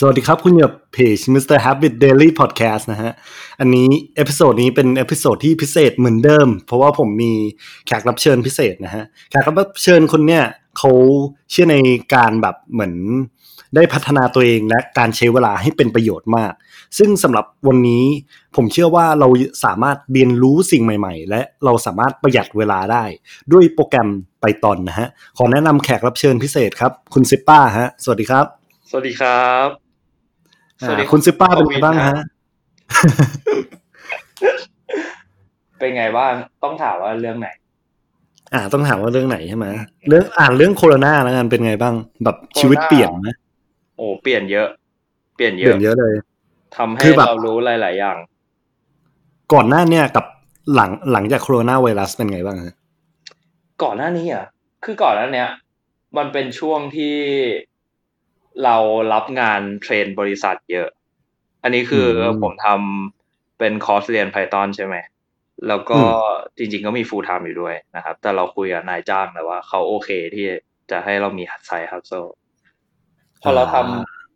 สวัสดีครับ คุณอยู่เพจ Mr. Habit Daily Podcast นะฮะ อันนี้ episode นี้เป็น episode ที่พิเศษเหมือนเดิม เพราะว่าผมมีแขกรับเชิญพิเศษนะฮะ แขกรับเชิญคนเนี้ยเขาเชื่อในการแบบเหมือนได้พัฒนาตัวเองและการใช้เวลาให้เป็นประโยชน์มาก ซึ่งสำหรับวันนี้ผมเชื่อว่าเราสามารถเรียนรู้สิ่งใหม่ ๆ และเราสามารถประหยัดเวลาได้ ด้วยโปรแกรม Python นะฮะ ขอแนะนำแขกรับเชิญพิเศษครับ คุณซิปป้าฮะ สวัสดีครับ สวัสดีครับ อ่าคุณซิปป้าเป็นไงบ้างฮะ เป็นไงบ้าง ต้องถามว่าเรื่องไหน อ่า ต้องถามว่าเรื่องไหนใช่ไหมเรื่องอ่านเรื่องโคโรนาแล้วกันเป็นไงบ้าง แบบชีวิตเปลี่ยนไหมโอ้เปลี่ยนเยอะ เปลี่ยนเยเปลี่อะยนเยอะเลยทำให้คือแบบเรารู้หลาย ๆ อย่าง ก่อนหน้าเนี่ยกับหลังหลังจากโคโรนาไวรัสเป็นไงบ้างฮะก่อนหน้านี้อะคือก่อนหน้าเนี้ย มันเป็นช่วงที่ เรารับงาน train บริษัทเยอะ อันนี้คืออผมทำเป็นคอร์สเรียน Python ใช่ไหม แล้วก็จริง ๆ ก็มี full time อยู่ด้วยนะครับ แต่เราคุยกับนายจ้างแล้วว่าเขาโอเคที่จะให้เรามี side hustle พอเราท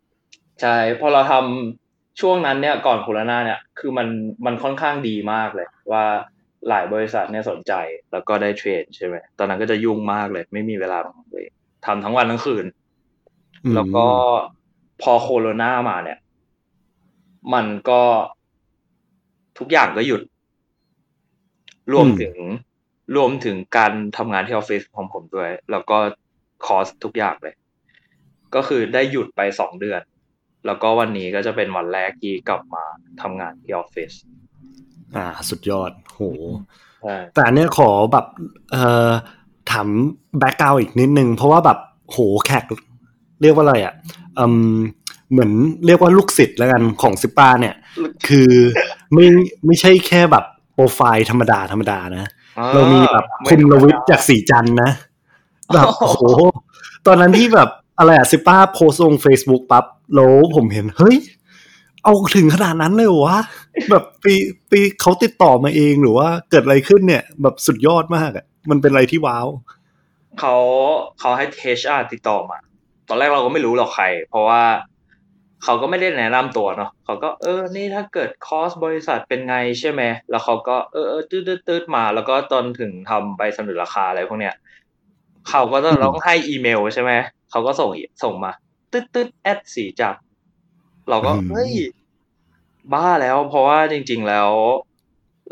ำใช่พอเราทำช่วงนั้นเนี่ยก่อนโควิดเนี่ย คือมันมันค่อนข้างดีมากเลย ว่าหลายบริษัทเนี่ยสนใจแล้วก็ได้เทรนใช่ไหมตอนนั้นก็จะยุ่งมากเลย ไม่มีเวลาเลยทำทั้งวันทั้งคืน แล้วก็พอโคโรนามาเนี่ย มันก็ทุกอย่างก็หยุด รวมถึงรวมถึงการทำงานที่ออฟฟิศของผมด้วย แล้วก็คอสทุกอย่างเลย ก็คือได้หยุดไปสองเดือน แล้วก็วันนี้ก็จะเป็นวันแรกที่กลับมาทำงานที่ออฟฟิศอ่า สุดยอด โหใช่แต่อันเนี้ยขอแบบ เอ่อถาม background อีกนิดนึง เพราะว่าแบบ โห แขก เรียกว่าอะไรอะอืมเหมือนเรียกว่าลูกศิษย์แล้วกันของซิปป้าเนี่ย คือไม่ไม่ใช่แค่แบบโปรไฟล์ธรรมดาธรรมดานะ เรามีแบบคุณรวิศจากศรีจันทร์นะแบบโอ้โหตอนนั้นที่แบบอะไรอะซิป้าโพสต์ลง Facebook ปั๊บแล้วผมเห็น เฮ้ย เอาถึงขนาดนั้นเลยเหรอวะ แบบปีปีเขาติดต่อมาเองหรือว่าเกิดอะไรขึ้นเนี่ย แบบสุดยอดมากอะมันเป็นอะไรที่ว้าวเขาเขาให้ HR ติดต่อมา ตอนแรกเราก็ไม่รู้หรอกใคร เพราะว่าเขาก็ไม่ได้แนะนำตัวเนาะเขาก็เออ นี่ถ้าเกิดคอสบริษัทเป็นไงใช่ไหมแล้วเขาก็เออเออตืดตืดตืดมา แล้วก็ตอนถึงทำใบเสนอราคาอะไรพวกเนี้ยเขาก็ต้องต้องให้อีเมลใช่ไหมเขาก็ส่งส่งมาตืดตืดแอดสีจับเราก็อืมเฮ้ยบ้าแล้ว เพราะว่าจริง ๆแล้ว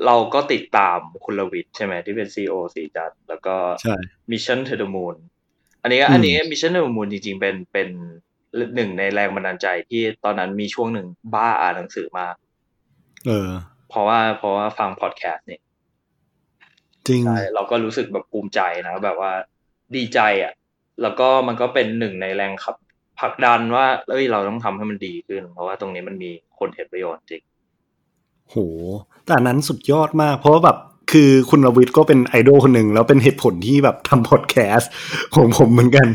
เราก็ติดตามคุณลวิทย์ใช่ไหมที่เป็นซีอสีจัด แล้วก็ใช่ Mission to the Moon อันนี้ อืมอันนี้ Mission to the Moon จริงๆ เป็นเป็นหนึ่งในแรงบันดาลใจที่ตอนนั้นมีช่วงหนึ่งบ้าอ่านหนังสือมากเออ เพราะว่าเพราะว่าฟังพอดแคสต์เนี่ยจริงใช่เราก็รู้สึกแบบภูมิใจนะแบบว่าดีใจอะ แล้วก็มันก็เป็นหนึ่งในแรงขับผลักดันว่าเอ้ยเราต้องทำให้มันดีขึ้น เพราะว่าตรงนี้มันมีคนเห็นประโยชน์จริงโหแต่อันนั้นสุดยอดมาก เพราะว่าแบบ คือคุณรวิทย์ก็เป็นไอดอลคนหนึ่งแล้วเป็นเหตุผลที่แบบทำพอดแคสต์ของผมเหมือนกัน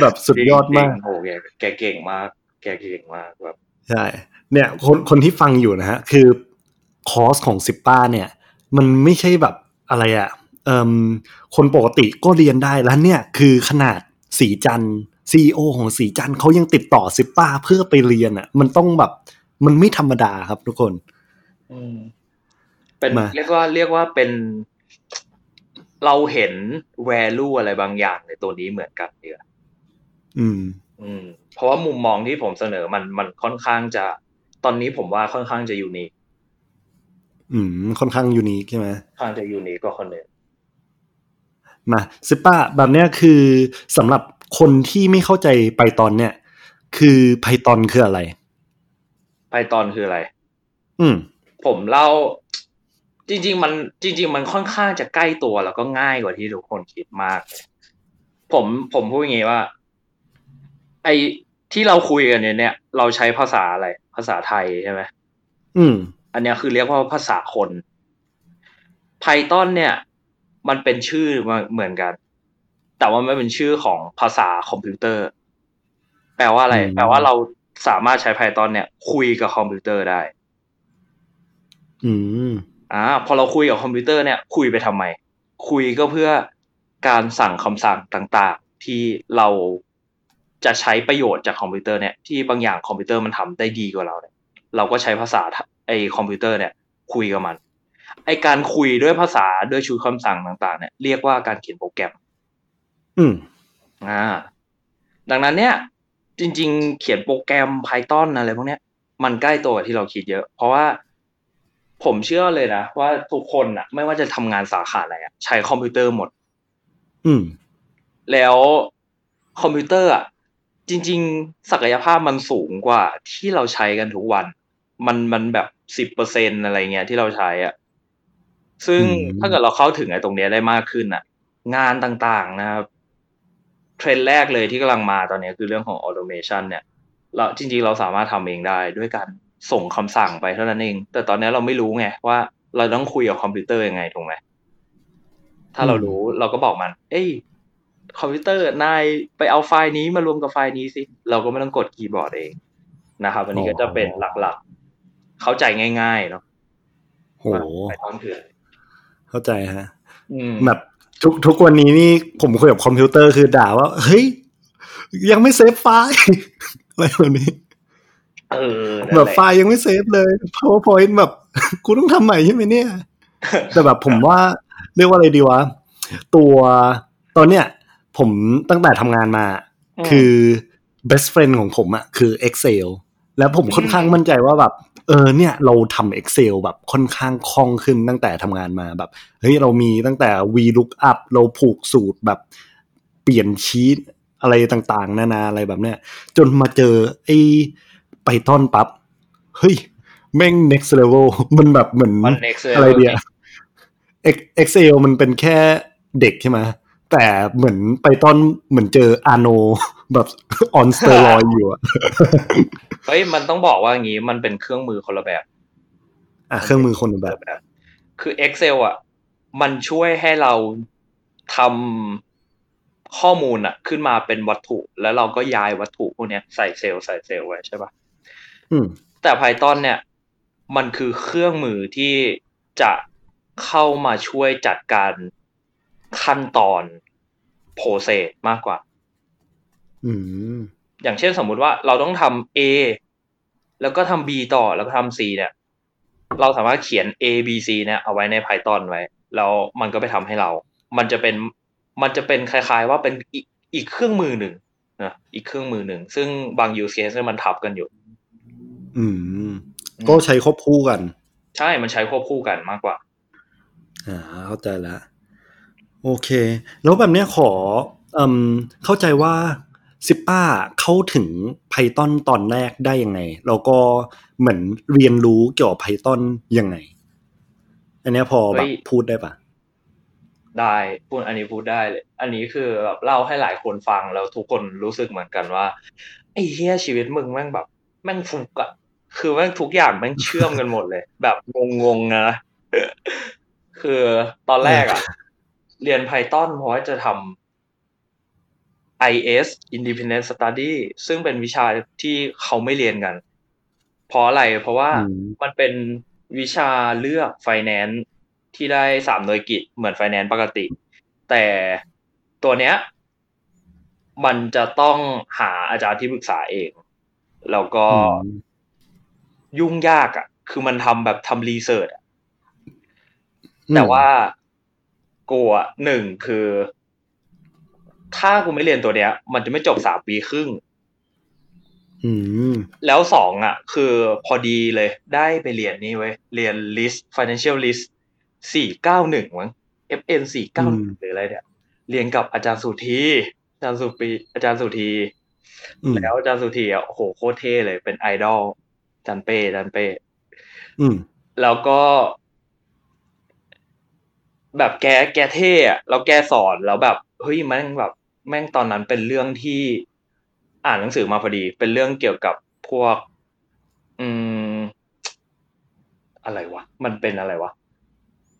แบบสุดยอดมากจริงๆโอ้โหแกแกเก่งมาก แกเก่งมากแบบใช่เนี่ยคนคนที่ฟังอยู่นะฮะ คือคอร์สของซิปป้าเนี่ย มันไม่ใช่แบบอะไรอะเอ่มคนปกติก็เรียนได้แล้วเนี่ยคือขนาดสีจันซีอของสีจันเขายังติดต่อซิปป้าเพื่อไปเรียนอะมันต้องแบบ มันไม่ธรรมดาครับทุกคนอืม เป็นมาเรียกว่าเรียกว่าเป็นเราเห็น value อะไรบางอย่างในตัวนี้เหมือนกันเดียวาอืม อืม เพราะว่ามุมมองที่ผมเสนอมันมันค่อนข้างจะ ตอนนี้ผมว่าค่อนข้างจะยูนิคอืม ค่อนข้างยูนิคใช่ไหมค่อนข้างจะยูนิคกว่าคนอื่นมาซิปป้าแบบเนี้ยคือสำหรับคนที่ไม่เข้าใจไพตอนเนี่ย คือไพตอนคืออะไรไพตอนคืออะไร อืม ผมเล่า จริง ๆ มันจริง ๆ มันค่อนข้างจะใกล้ตัวแล้วก็ง่ายกว่าที่ทุกคนคิดมาก ผมผมพูดอย่างงี้ว่า ไอที่เราคุยกันเนี่ยเนี่ย เราใช้ภาษาอะไร ภาษาไทยใช่ไหมอืม อันเนี้ยคือเรียกว่าภาษาคน Python เนี่ย มันเป็นชื่อมาเหมือนกัน แต่ว่ามันเป็นชื่อของภาษาคอมพิวเตอร์ แปลว่าอะไรอืมแปลว่าเราสามารถใช้ Python เนี่ย คุยกับคอมพิวเตอร์ได้ อืม อ่าพอเราคุยกับคอมพิวเตอร์เนี่ยคุยไปทำไม คุยก็เพื่อการสั่งคำสั่งต่างๆ ที่เราจะใช้ประโยชน์จากคอมพิวเตอร์เนี่ยที่บางอย่างคอมพิวเตอร์มันทำได้ดีกว่าเราเนี่ยเราก็ใช้ภาษาไอคอมพิวเตอร์เนี่ยคุยกับมันไอการคุยด้วยภาษาด้วยชุดคำสั่งต่างๆ เนี่ยเรียกว่าการเขียนโปรแกรม อืมอ่า ดังนั้นเนี่ย จริง ๆ เขียนโปรแกรม Python อะไรพวกเนี้ยมันใกล้ตัวที่เราคิดเยอะ เพราะว่า ผมเชื่อเลยนะว่าทุกคนอะไม่ว่าจะทำงานสาขาอะไรอะใช้คอมพิวเตอร์หมด อืม แล้วคอมพิวเตอร์อะจริง ๆ ศักยภาพมันสูงกว่าที่เราใช้กันทุกวัน มันมันแบบสิบเปอร์เซ็นอะไรเงี้ยที่เราใช้อะซึ่งถ้าเกิดเราเข้าถึงไอ้ตรงเนี้ยได้มากขึ้นอะงานต่างๆนะครับเทรนด์แรกเลยที่กำลังมาตอนนี้คือเรื่องของ automation เนี่ย เราจริง ๆ เราสามารถทำเองได้ด้วยการ ส่งคำสั่งไปเท่านั้นเอง แต่ตอนนี้เราไม่รู้ไงว่าเราต้องคุยกับคอมพิวเตอร์ยังไงถูกไหมถ้าเรารู้เราก็บอกมัน เอ้ยคอมพิวเตอร์นายไปเอาไฟล์นี้มารวมกับไฟล์นี้สิ เราก็ไม่ต้องกดคีย์บอร์ดเองนะครับอันนี้ก็จะเป็นหลักๆ เข้าใจง่ายๆเนาะโห Python เถื่อนเข้าใจฮะอืมแบบทุกทุกวันนี้นี่ผมคุยกับคอมพิวเตอร์คือด่าว่า เฮ้ย ยังไม่เซฟไฟล์อะไรแบบนี้เออ แบบไฟล์ยังไม่เซฟเลย powerpoint แบบกูต้องทำใหม่ใช่ไหมเนี่ย แต่แบบผมว่าเรียกว่าอะไรดีวะ ตัวตอนเนี้ยผมตั้งแต่ทำงานมา คือ best friend ของผมอะคือ Excel แล้วผมค่อนข้างมั่นใจว่าแบบ เออเนี่ยเราทำ Excel แบบค่อนข้างคล่องขึ้นตั้งแต่ทำงานมาแบบเฮ้ยเรามีตั้งแต่ VLOOKUP เราผูกสูตรแบบเปลี่ยนชีตอะไรต่างๆ นานาอะไรแบบเนี้ย จนมาเจอไอ้ Python ปั๊บเฮ้ย แม่ง next level มันแบบเหมือนมัน next level อะไรเงี้ย Excel มันเป็นแค่เด็กใช่ไหมแต่เหมือน Python เหมือนเจออาโนลด์แบบ on steroid อยู่อะเฮ้ยมันต้องบอกว่าอย่างนี้มันเป็นเครื่องมือคนละแบบ อะเครื่องมือคนละแบบ คือ Excel อะ มันช่วยให้เราทำข้อมูลอะ ขึ้นมาเป็นวัตถุ แล้วเราก็ย้ายวัตถุพวกเนี้ยใส่เซลล์ใส่เซลล์ไว้ใช่ปะอืม แต่ Python เนี่ย มันคือเครื่องมือที่จะเข้ามาช่วยจัดการขั้นตอนโปรเซสมากกว่าอืมอย่างเช่นสมมุติว่าเราต้องทำ A แล้วก็ทำ B ต่อแล้วก็ทำ C เนี่ย เราสามารถเขียน A B C เนี่ยเอาไว้ใน Python ไว้ แล้วมันก็ไปทำให้เรา มันจะเป็น มันจะเป็นคล้าย ๆ ว่าเป็นอีกอีกเครื่องมือหนึ่งนะ อีกเครื่องมือหนึ่ง ซึ่งบาง use case เนี่ยมันทับกันอยู่ อืม ก็ใช้ควบคู่กัน ใช่มันใช้ควบคู่กันมากกว่า อ่า เข้าใจแล้วโอเค แล้วแบบเนี้ยขอเอ่มเข้าใจว่าซิปป้าเข้าถึง Python ตอนแรกได้ยังไง แล้วก็เหมือนเรียนรู้เกี่ยวกับ Python ยังไง อันเนี้ยพอแบบเฮ้ยพูดได้ปะได้พูดอันนี้พูดได้เลย อันนี้คือแบบเล่าให้หลายคนฟังแล้วทุกคนรู้สึกเหมือนกันว่าไอ้เฮียชีวิตมึงแม่งแบบ แม่งฟุกอะ คือแม่งทุกอย่างแม่งเชื่อมกันหมดเลย แบบงงๆนะคือตอนแรกอะเรียน Python เพราะว่าจะทำ IS Independent Study ซึ่งเป็นวิชาที่เขาไม่เรียนกัน เพราะอะไรเพราะว่าอืมมันเป็นวิชาเลือก Finance ที่ได้สามหน่วยกิจเหมือน Finance ปกติ แต่ตัวเนี้ย มันจะต้องหาอาจารย์ที่ปรึกษาเอง แล้วก็อืม ยุ่งยากอะ่ะ คือมันทำแบบทำรีเสิร์ชอะแต่ว่ากูอะหนึ่งคือ ถ้ากูไม่เรียนตัวเนี้ย มันจะไม่จบสามปีครึ่งอืมแล้วสองอะ คือพอดีเลยได้ไปเรียนนี่เว้ยเรียน list financial list สี่เก้าหนึ่งมั้ง FN สี่เก้าหนึ่งหรืออะไรเนี่ย เรียนกับอาจารย์สุธีอาจารย์สุปีอาจารย์สุธีอืมแล้วอาจารย์สุธีอะโอ้โหโคตรเท่เลยเป็นไอดอลอา จันเป้อาจันเป้อืม แล้วก็ แบบแกแกเท่อะแล้วแกสอนแล้วแบบเฮ้ยแม่งแบบ แม่งตอนนั้นเป็นเรื่องที่อ่านหนังสือมาพอดี เป็นเรื่องเกี่ยวกับพวก อืม อะไรวะ มันเป็นอะไรวะ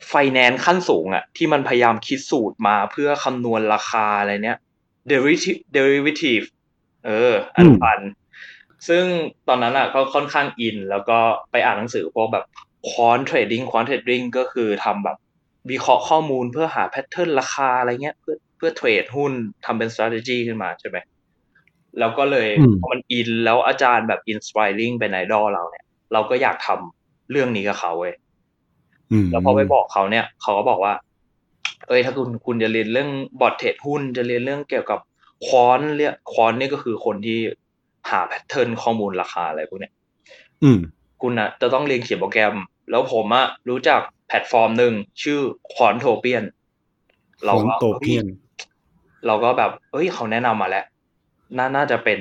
ไฟแนนซ์ขั้นสูงอะที่มันพยายามคิดสูตรมาเพื่อคำนวณราคาอะไรเนี้ย derivative derivative เอออนุพันธ์ ซึ่งตอนนั้นอะก็ค่อนข้างอิน แล้วก็ไปอ่านหนังสือพวกแบบ quant trading quant trading ก็คือทำแบบวิเคราะห์ข้อมูลเพื่อหา pattern ราคาอะไรเงี้ย เพื่อเพื่อเทรดหุ้นทำเป็น strategy ขึ้นมาใช่ไหมแล้วก็เลยอืมพอมันอินแล้วอาจารย์แบบ inspiring เป็นไอดอลเราเนี่ย เราก็อยากทำเรื่องนี้กับเขาเว้ยอืมแล้วพอไปบอกเขาเนี่ย เขาก็บอกว่า เอ้ยถ้าคุณคุณจะเรียนเรื่องบอทเทรดหุ้นจะเรียนเรื่องเกี่ยวกับquant เรียก quant นี่ก็คือคนที่ หา pattern ข้อมูลราคาอะไรพวกเนี้ยอืม คุณอะจะต้องเรียนเขียนโปรแกรม แล้วผมอะรู้จักแพลตฟอร์มหนึ่งชื่อ Quantopian เราของ Quantopian เราก็แบบ เอ้ย เขาแนะนำมาแล้วน่าน่าจะเป็น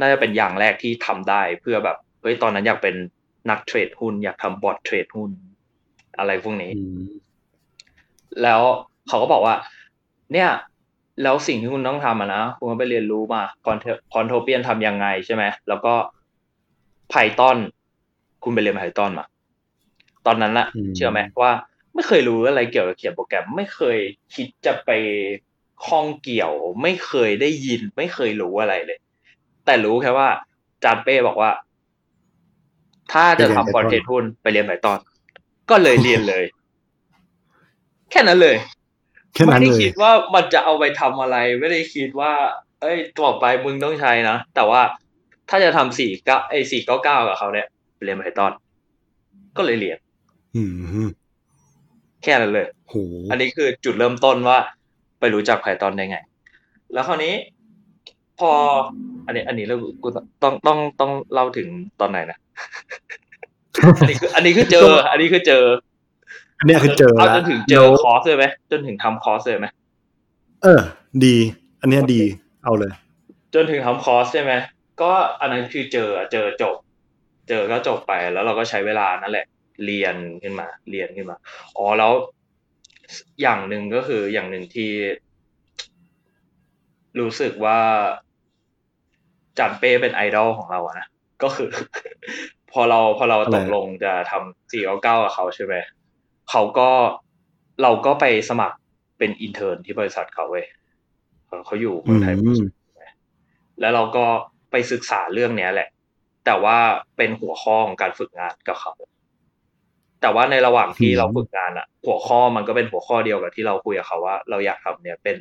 น่าจะเป็นอย่างแรกที่ทำได้เพื่อแบบ เฮ้ย ตอนนั้นอยากเป็นนักเทรดหุ้น อยากทำบอทเทรดหุ้น อะไรพวกนี้อืมแล้วเขาก็บอกว่า เนี่ย แล้วสิ่งที่คุณต้องทำอะนะคุณก็ไปเรียนรู้มา quant Quantopian ทำยังไงใช่ไหมแล้วก็ Python คุณไปเรียน Python มา ตอนนั้นอะอืมเชื่อไหมว่า ไม่เคยรู้อะไรเกี่ยวกับเขียนโปรแกรม ไม่เคยคิดจะไปข้องเกี่ยว ไม่เคยได้ยิน ไม่เคยรู้อะไรเลย แต่รู้แค่ว่าจานเป้บอกว่า ถ้าจะทำ quant เทรดหุ้นไปเรียน Pythonก็เลยเรียนเลย แค่นั้นเลย แค่นั้นไม่ได้เลยคิดว่ามันจะเอาไปทำอะไร ไม่ได้คิดว่า เอ้ยต่อไปมึงต้องใช้นะ แต่ว่าถ้าจะทำสี่เก้าไอ้สี่เก้าเก้ากับเขาเนี่ยเรียนไพทอน ก็เลยเรียนอืมแค่นั้นเลยโหอันนี้คือจุดเริ่มต้นว่า ไปรู้จักไพทอนได้ไง แล้วคราวนี้ พอ อันนี้ อันนี้เรากูต้องต้องต้องเล่าถึงตอนไหนนะอันนี้คือ อันนี้คือเจอ อันนี้คือเจอ อันเนี้ยคือเจอเอาแล้วจนถึงเจอคอร์สเลยไหมจนถึงทำคอร์สเลยไหมเออ ดี อันเนี้ยดีเอาเลย จนถึงทำคอร์สใช่ไหมก็อันนั้นคือเจอเจอจบ เจอก็จบไปแล้วเราก็ใช้เวลานั่นแหละ เรียนขึ้นมา เรียนขึ้นมาอ๋อแล้วอย่างหนึ่งก็คืออย่างหนึ่งที่ รู้สึกว่าจานเป้เป็นไอดอลของเราอะนะก็คือ พอเราพอเราอะไรตกลงจะทำสี่เก้าเก้ากับเขาใช่ไหม เขาก็เราก็ไปสมัครเป็น intern ที่บริษัทเขาเว้ยเออเขาอยู่เมืองไทยอืมแล้วเราก็ไปศึกษาเรื่องเนี้ยแหละ แต่ว่าเป็นหัวข้อของการฝึกงานกับเขา แต่ว่าในระหว่างที่อืมเราฝึกงานอะหัวข้อมันก็เป็นหัวข้อเดียวกับที่เราคุยกับเขาว่า เราอยากทำเนี่ยเป็น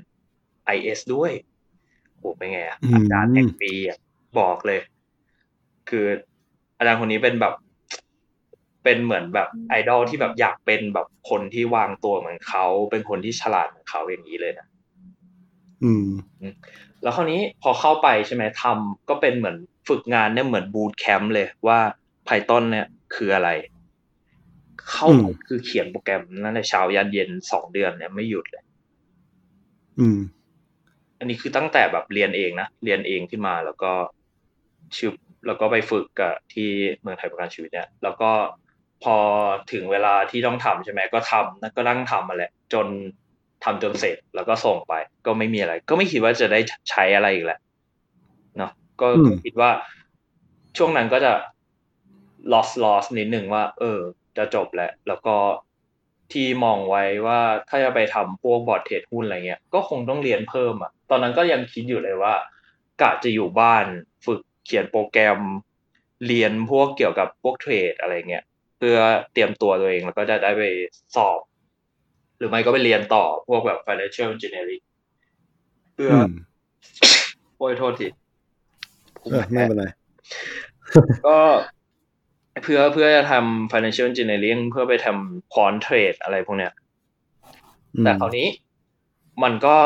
IS ด้วยโหเป็นไงอะอาจารย์แห่งปีอะบอกเลย คืออาจารย์คนนี้เป็นแบบ เป็นเหมือนแบบไอดอลที่แบบอยากเป็นแบบคนที่วางตัวเหมือนเขา เป็นคนที่ฉลาดเหมือนเขาอย่างนี้เลยนะอืม แล้วคราวนี้พอเข้าไปใช่ไหมทำก็เป็นเหมือนฝึกงานเนี่ยเหมือนบูตแคมป์เลยว่า Python เนี่ยคืออะไร เข้าอืมคือเขียนโปรแกรมนั่นในเช้ายันเย็นสองเดือนเนี่ยไม่หยุดเลย อืม อันนี้คือตั้งแต่แบบเรียนเองนะ เรียนเองขึ้นมาแล้วก็ชิบแล้วก็ไปฝึกกับที่เมืองไทยประกันชีวิตเนี่ย แล้วก็ พอถึงเวลาที่ต้องทำใช่ไหมก็ทำนั่นก็นั่งทำมาแหละ จนทำจนเสร็จแล้วก็ส่งไป ก็ไม่มีอะไร ก็ไม่คิดว่าจะได้ใช้อะไรอีกแหละเนาะก็อืมคิดว่าช่วงนั้นก็จะ loss loss นิดหนึ่งว่า เออ จะจบแล้ว แล้วก็ที่มองไว้ว่าถ้าจะไปทำพวกบอร์ดเทรดหุ้นอะไรเงี้ย ก็คงต้องเรียนเพิ่มอะ ตอนนั้นก็ยังคิดอยู่เลยว่ากะจะอยู่บ้านฝึกเขียนโปรแกรมเรียนพวกเกี่ยวกับพวกเทรดอะไรเงี้ย เพื่อเตรียมตัวตัวเอง แล้วก็จะได้ไปสอบ หรือไม่ก็ไปเรียนต่อพวกแบบ financial engineering เพื่ออือมโอ้ยโทษทีเออไม่เป็นไรก็เพื่อเพื่อจะทำ financial engineering เพื่อไปทำ quant trade อะไรพวกเนี้ยอืมแต่คราวนี้มันก็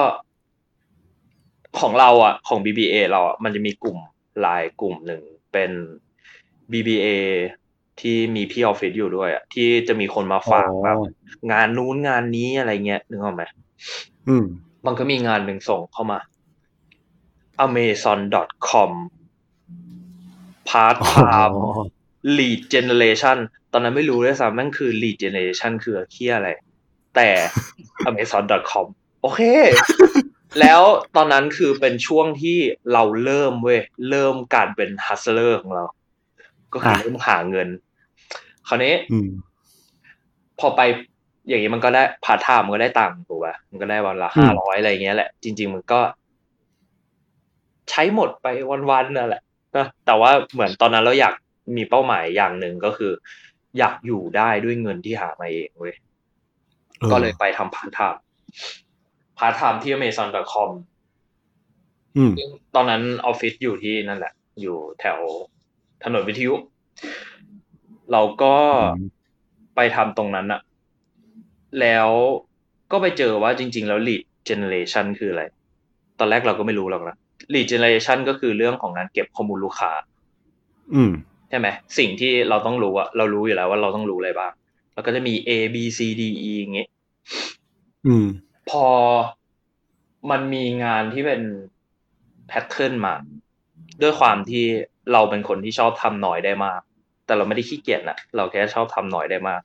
ของเราอะ ของ BBA เราอะ มันจะมีกลุ่มไลน์กลุ่มหนึ่งเป็น BBA ที่มีพี่ออฟฟิศอยู่ด้วยอะที่จะมีคนมาฝากแบบอ๋องานนู้นงานนี้อะไรเงี้ยนึกออกไหมอืมมันก็มีงานหนึ่งส่งเข้ามา amazon.com part อ๋ time อ lead generation ตอนนั้นไม่รู้ด้วยซ้ำแม่งคือ lead generation คือเหี้ยอะไร แต่ amazon.com โอเค แล้วตอนนั้นคือเป็นช่วงที่เราเริ่มเว้ย เริ่มการเป็น hustler ของเรา ก็คืออะเริ่มหาเงิน คราวนี้อืมพอไปอย่างนี้มันก็ได้พาร์ทไทม์มันก็ได้ตังค์ถูกป่ะมันก็ได้วันละอืห้าร้อยอะไรเงี้ยแหละ จริง ๆ มันก็ ใช้หมดไปวันๆนั่นแหละนะแต่ว่าเหมือนตอนนั้นเราอยากมีเป้าหมายอย่างหนึ่งก็คือ อยากอยู่ได้ด้วยเงินที่หามาเองเว้ยออก็เลยไปทำพาร์ทไทม์พาร์ทไทม์ที่ amazon.com อืมตอนนั้นออฟฟิศอยู่ที่นั่นแหละ อยู่แถว ถนนวิทยุ เราก็ไปทำตรงนั้นอะแล้วก็ไปเจอว่าจริง ๆ แล้ว lead generation คืออะไร ตอนแรกเราก็ไม่รู้หรอกนะ lead generation ก็คือเรื่องของการเก็บข้อมูลลูกค้า อืมใช่ไหมสิ่งที่เราต้องรู้อะเรารู้อยู่แล้วว่าเราต้องรู้อะไรบ้าง แล้วก็จะมี A B C D E อย่างเงี้ยอืม พอมันมีงานที่เป็นแพทเทิร์นมา ด้วยความที่ เราเป็นคนที่ชอบทำน้อยได้มาก แต่เราไม่ได้ขี้เกียจนะเราแค่ชอบทำน้อยได้มาก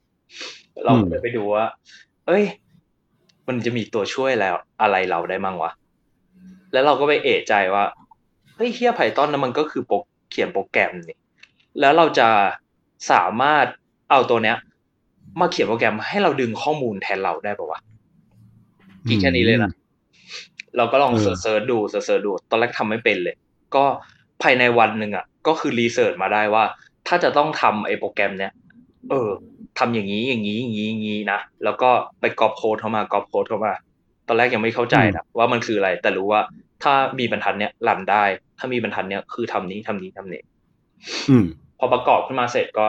เราก็เลยไปดูว่า เอ้ย มันจะมีตัวช่วยแล้วอะไรเราได้มั่งวะ แล้วเราก็ไปเอะใจว่า เฮ้ยเฮียไพทอนนะมันก็คือโปรเขียนโปรแกรมนี่ แล้วเราจะสามารถเอาตัวเนี้ย มาเขียนโปรแกรมให้เราดึงข้อมูลแทนเราได้ปะวะคิดแค่นี้เลยนะเราก็ลองเออเสิร์ชดูเสิร์ชดู ตอนแรกทำไม่เป็นเลย ก็ ภายในวันหนึ่งอะ ก็คือรีเสิร์ชมาได้ว่า ถ้าจะต้องทำไอ้โปรแกรมเนี้ยเออทำอย่างนี้อย่างนี้อย่างนี้อย่างนี้นะแล้วก็ไปก๊อปโค้ดเข้ามาก๊อปโค้ดเข้ามา ตอนแรกยังไม่เข้าใจนะว่ามันคืออะไร แต่รู้ว่าถ้ามีบรรทัดเนี้ยรันได้ ถ้ามีบรรทัดเนี้ยคือทำนี้ทำนี้ทำนี้อืมพอประกอบขึ้นมาเสร็จก็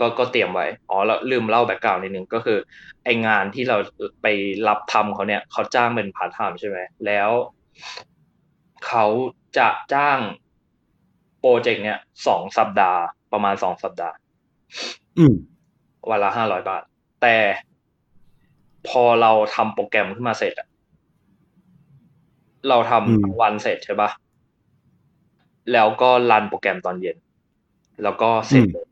ก็ก็เตรียมไว้อ๋อแล้วลืมเล่า background นิดนึงก็คือ ไองานที่เราไปรับทำเขาเนี่ย เขาจ้างเป็นพาร์ทไทม์ใช่ไหมแล้ว เขาจะจ้างโปรเจกต์เนี่ยสองสัปดาห์ประมาณสองสัปดาห์อืมวันละห้าร้อยบาท แต่พอเราทำโปรแกรมขึ้นมาเสร็จอะเราอืมทำทั้งวันเสร็จใช่ปะแล้วก็รันโปรแกรมตอนเย็น แล้วก็เสร็จเลย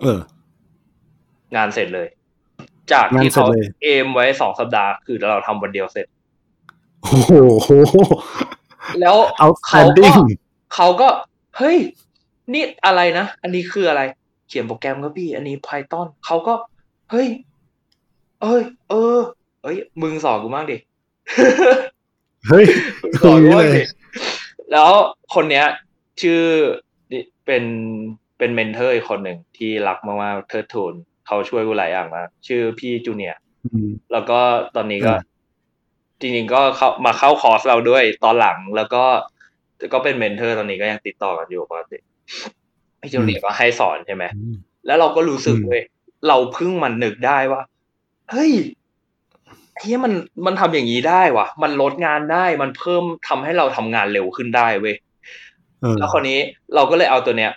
เออ งานเสร็จเลย จากที่งานเสร็จเขาเลยเอมไว้สองสัปดาห์ คือเราทำวันเดียวเสร็จ โอ้โหแล้วเขาก็ outstanding เขาก็ เฮ้ย นี่อะไรนะ อันนี้คืออะไร เขียนโปรแกรมก็พี่ อันนี้ Python เขาก็ เฮ้ย เอ้ย เออ เอ้ย มึงสอนกูบ้างดิ เฮ้ยมึงสอนกูบ้างตรงนี้เลดิยแล้วคนเนี้ย ชื่อเป็นเป็น mentor อีกคนหนึ่งที่รักมากๆเทิดทูนเขาช่วยกูหลายอย่างมาก ชื่อพี่จูเนียร์อืมแล้วก็ตอนนี้ก็อืม จริงๆก็เข้ามาเข้าคอร์สเราด้วยตอนหลังแล้วก็ก็เป็น mentor ตอนนี้ก็ยังติดต่อกันอยู่ปกติพี่จูเนียร์ก็ให้สอนใช่ไหมอืมแล้วเราก็รู้สึกอืมเว้ยเราเพิ่งมันนึกได้ว่าเฮ้ยเหี้ยมันมันทำอย่างนี้ได้วะมันลดงานได้มันเพิ่มทำให้เราทำงานเร็วขึ้นได้เว้ยเออแล้วคราวนี้เราก็เลยเอาตัวเนี้ย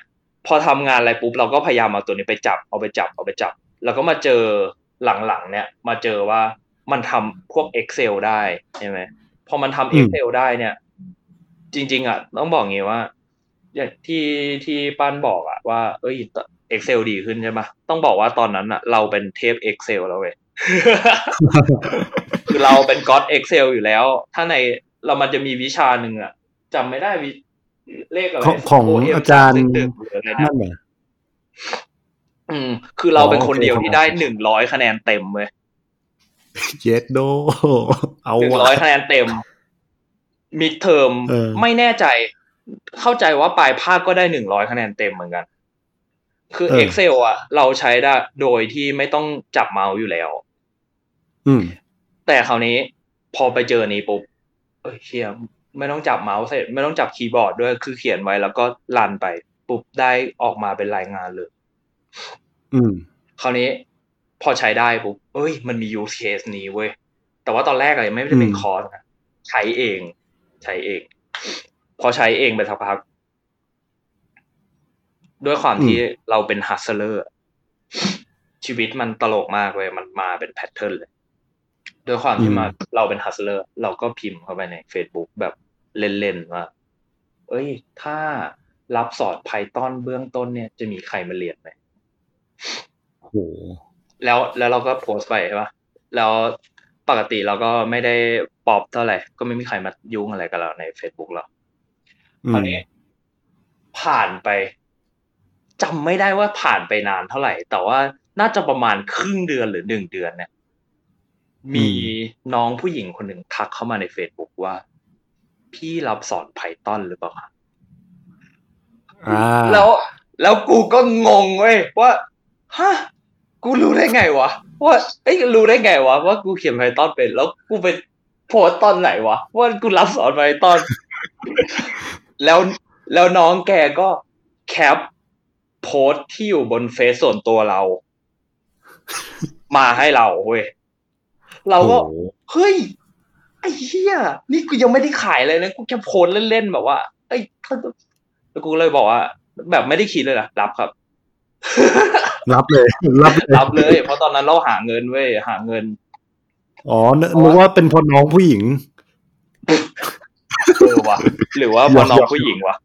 พอทำงานอะไรปุ๊บเราก็พยายามเอาตัวนี้ไปจับเอาไปจับเอาไปจับ แล้วก็มาเจอหลังๆเนี่ย มาเจอว่า มันทำพวก Excel ได้ใช่ไหมพอมันทำ Excel ได้เนี่ย จริง ๆอะต้องบอกงี้ว่าอย่างที่ที่ป้านบอกอะว่า เอ้ย Excel ดีขึ้นใช่ไหมต้องบอกว่าตอนนั้นอะ เราเป็นเทพ Excel แล้วเว้ยคือเราเป็นก็ d Excel อยู่แล้ว ถ้าในเรามันจะมีวิชาหนึ่งอะจำไม่ได้วิเลขอะไรของของ OM อาจารย์สมสิบหรืออะไรนะนั่นเหรออืม คือเราเป็นอ๋อคนเดียวโอเคที่ได้ครับหนึ่งร้อยคะแนนเต็มเว้ย เย็ดโดเอาหนึ่งวะร้อยคะแนนเต็ม มิดเทอมเออไม่แน่ใจ เข้าใจว่าปลายภาคก็ได้หนึ่งร้อยคะแนนเต็มเหมือนกัน คือเออ Excel อะ เราใช้ได้โดยที่ไม่ต้องจับเมาส์อยู่แล้ว อืม แต่คราวนี้พอไปเจอนี้ปุ๊บเอ้ยเชียไม่ต้องจับเมาส์เสร็จ ไม่ต้องจับคีย์บอร์ดด้วย คือเขียนไว้แล้วก็รันไป ปุ๊บได้ออกมาเป็นรายงานเลย อืม คราวนี้ พอใช้ได้ปุ๊บเอ้ย มันมี use case นี้เว้ย แต่ว่าตอนแรกอะยังไม่ได้เป็นอืมคอร์สนะใช้เอง ใช้เอง พอใช้เองไปสักพัก ด้วยความที่เราเป็น hustler ชีวิตมันตลกมากเลย มันมาเป็น pattern เลย ด้วยความที่อืมมาเราเป็น hustler เราก็พิมพ์เข้าไปใน Facebook แบบเล่นๆว่า เอ้ย ถ้ารับสอน Python เบื้องต้นเนี่ย จะมีใครมาเรียนไหมโอ้โห แล้วแล้วเราก็โพสต์ไปใช่ปะแล้วปกติเราก็ไม่ได้ปอบเท่าไหร่ ก็ไม่มีใครมายุ่งอะไรกับเราใน Facebook เราอืคราวมนี้ผ่านไปจำไม่ได้ว่าผ่านไปนานเท่าไหร่ แต่ว่าน่าจะประมาณครึ่งเดือนหรือหนึ่งเดือนเนี่ย มีน้องผู้หญิงคนหนึ่งทักเข้ามาใน Facebook ว่า พี่รับสอน Python หรือเปล่าคะอ่าแล้วแล้วกูก็งงเว้ยว่าฮะ กูรู้ได้ไงวะว่าเอ้ยรู้ได้ไงวะว่ากูเขียน Python เป็นแล้วกูไปโพสตอนไหนวะว่ากูรับสอนไปตอนแล้วแล้วน้องแกก็แคปโพสที่อยู่บนเฟซส่วนตัวเรา มาให้เราเว้ยเราก็เฮ้ยไอ้เหี้ยนี่กูยังไม่ได้ขายเลยนะกูแค่โพสเล่นๆแบบว่าไอ้แล้วกูเลยบอกว่า แบบไม่ได้คิดเลยนะรับครับ รับเลย รับเลยรับเลย เพราะตอนนั้นเราหาเงินเว้ยหาเงิน อ๋อนึกว่าเป็นพอน้องผู้หญิงเออวะหรือว่าพอน้องผู้หญิงวะ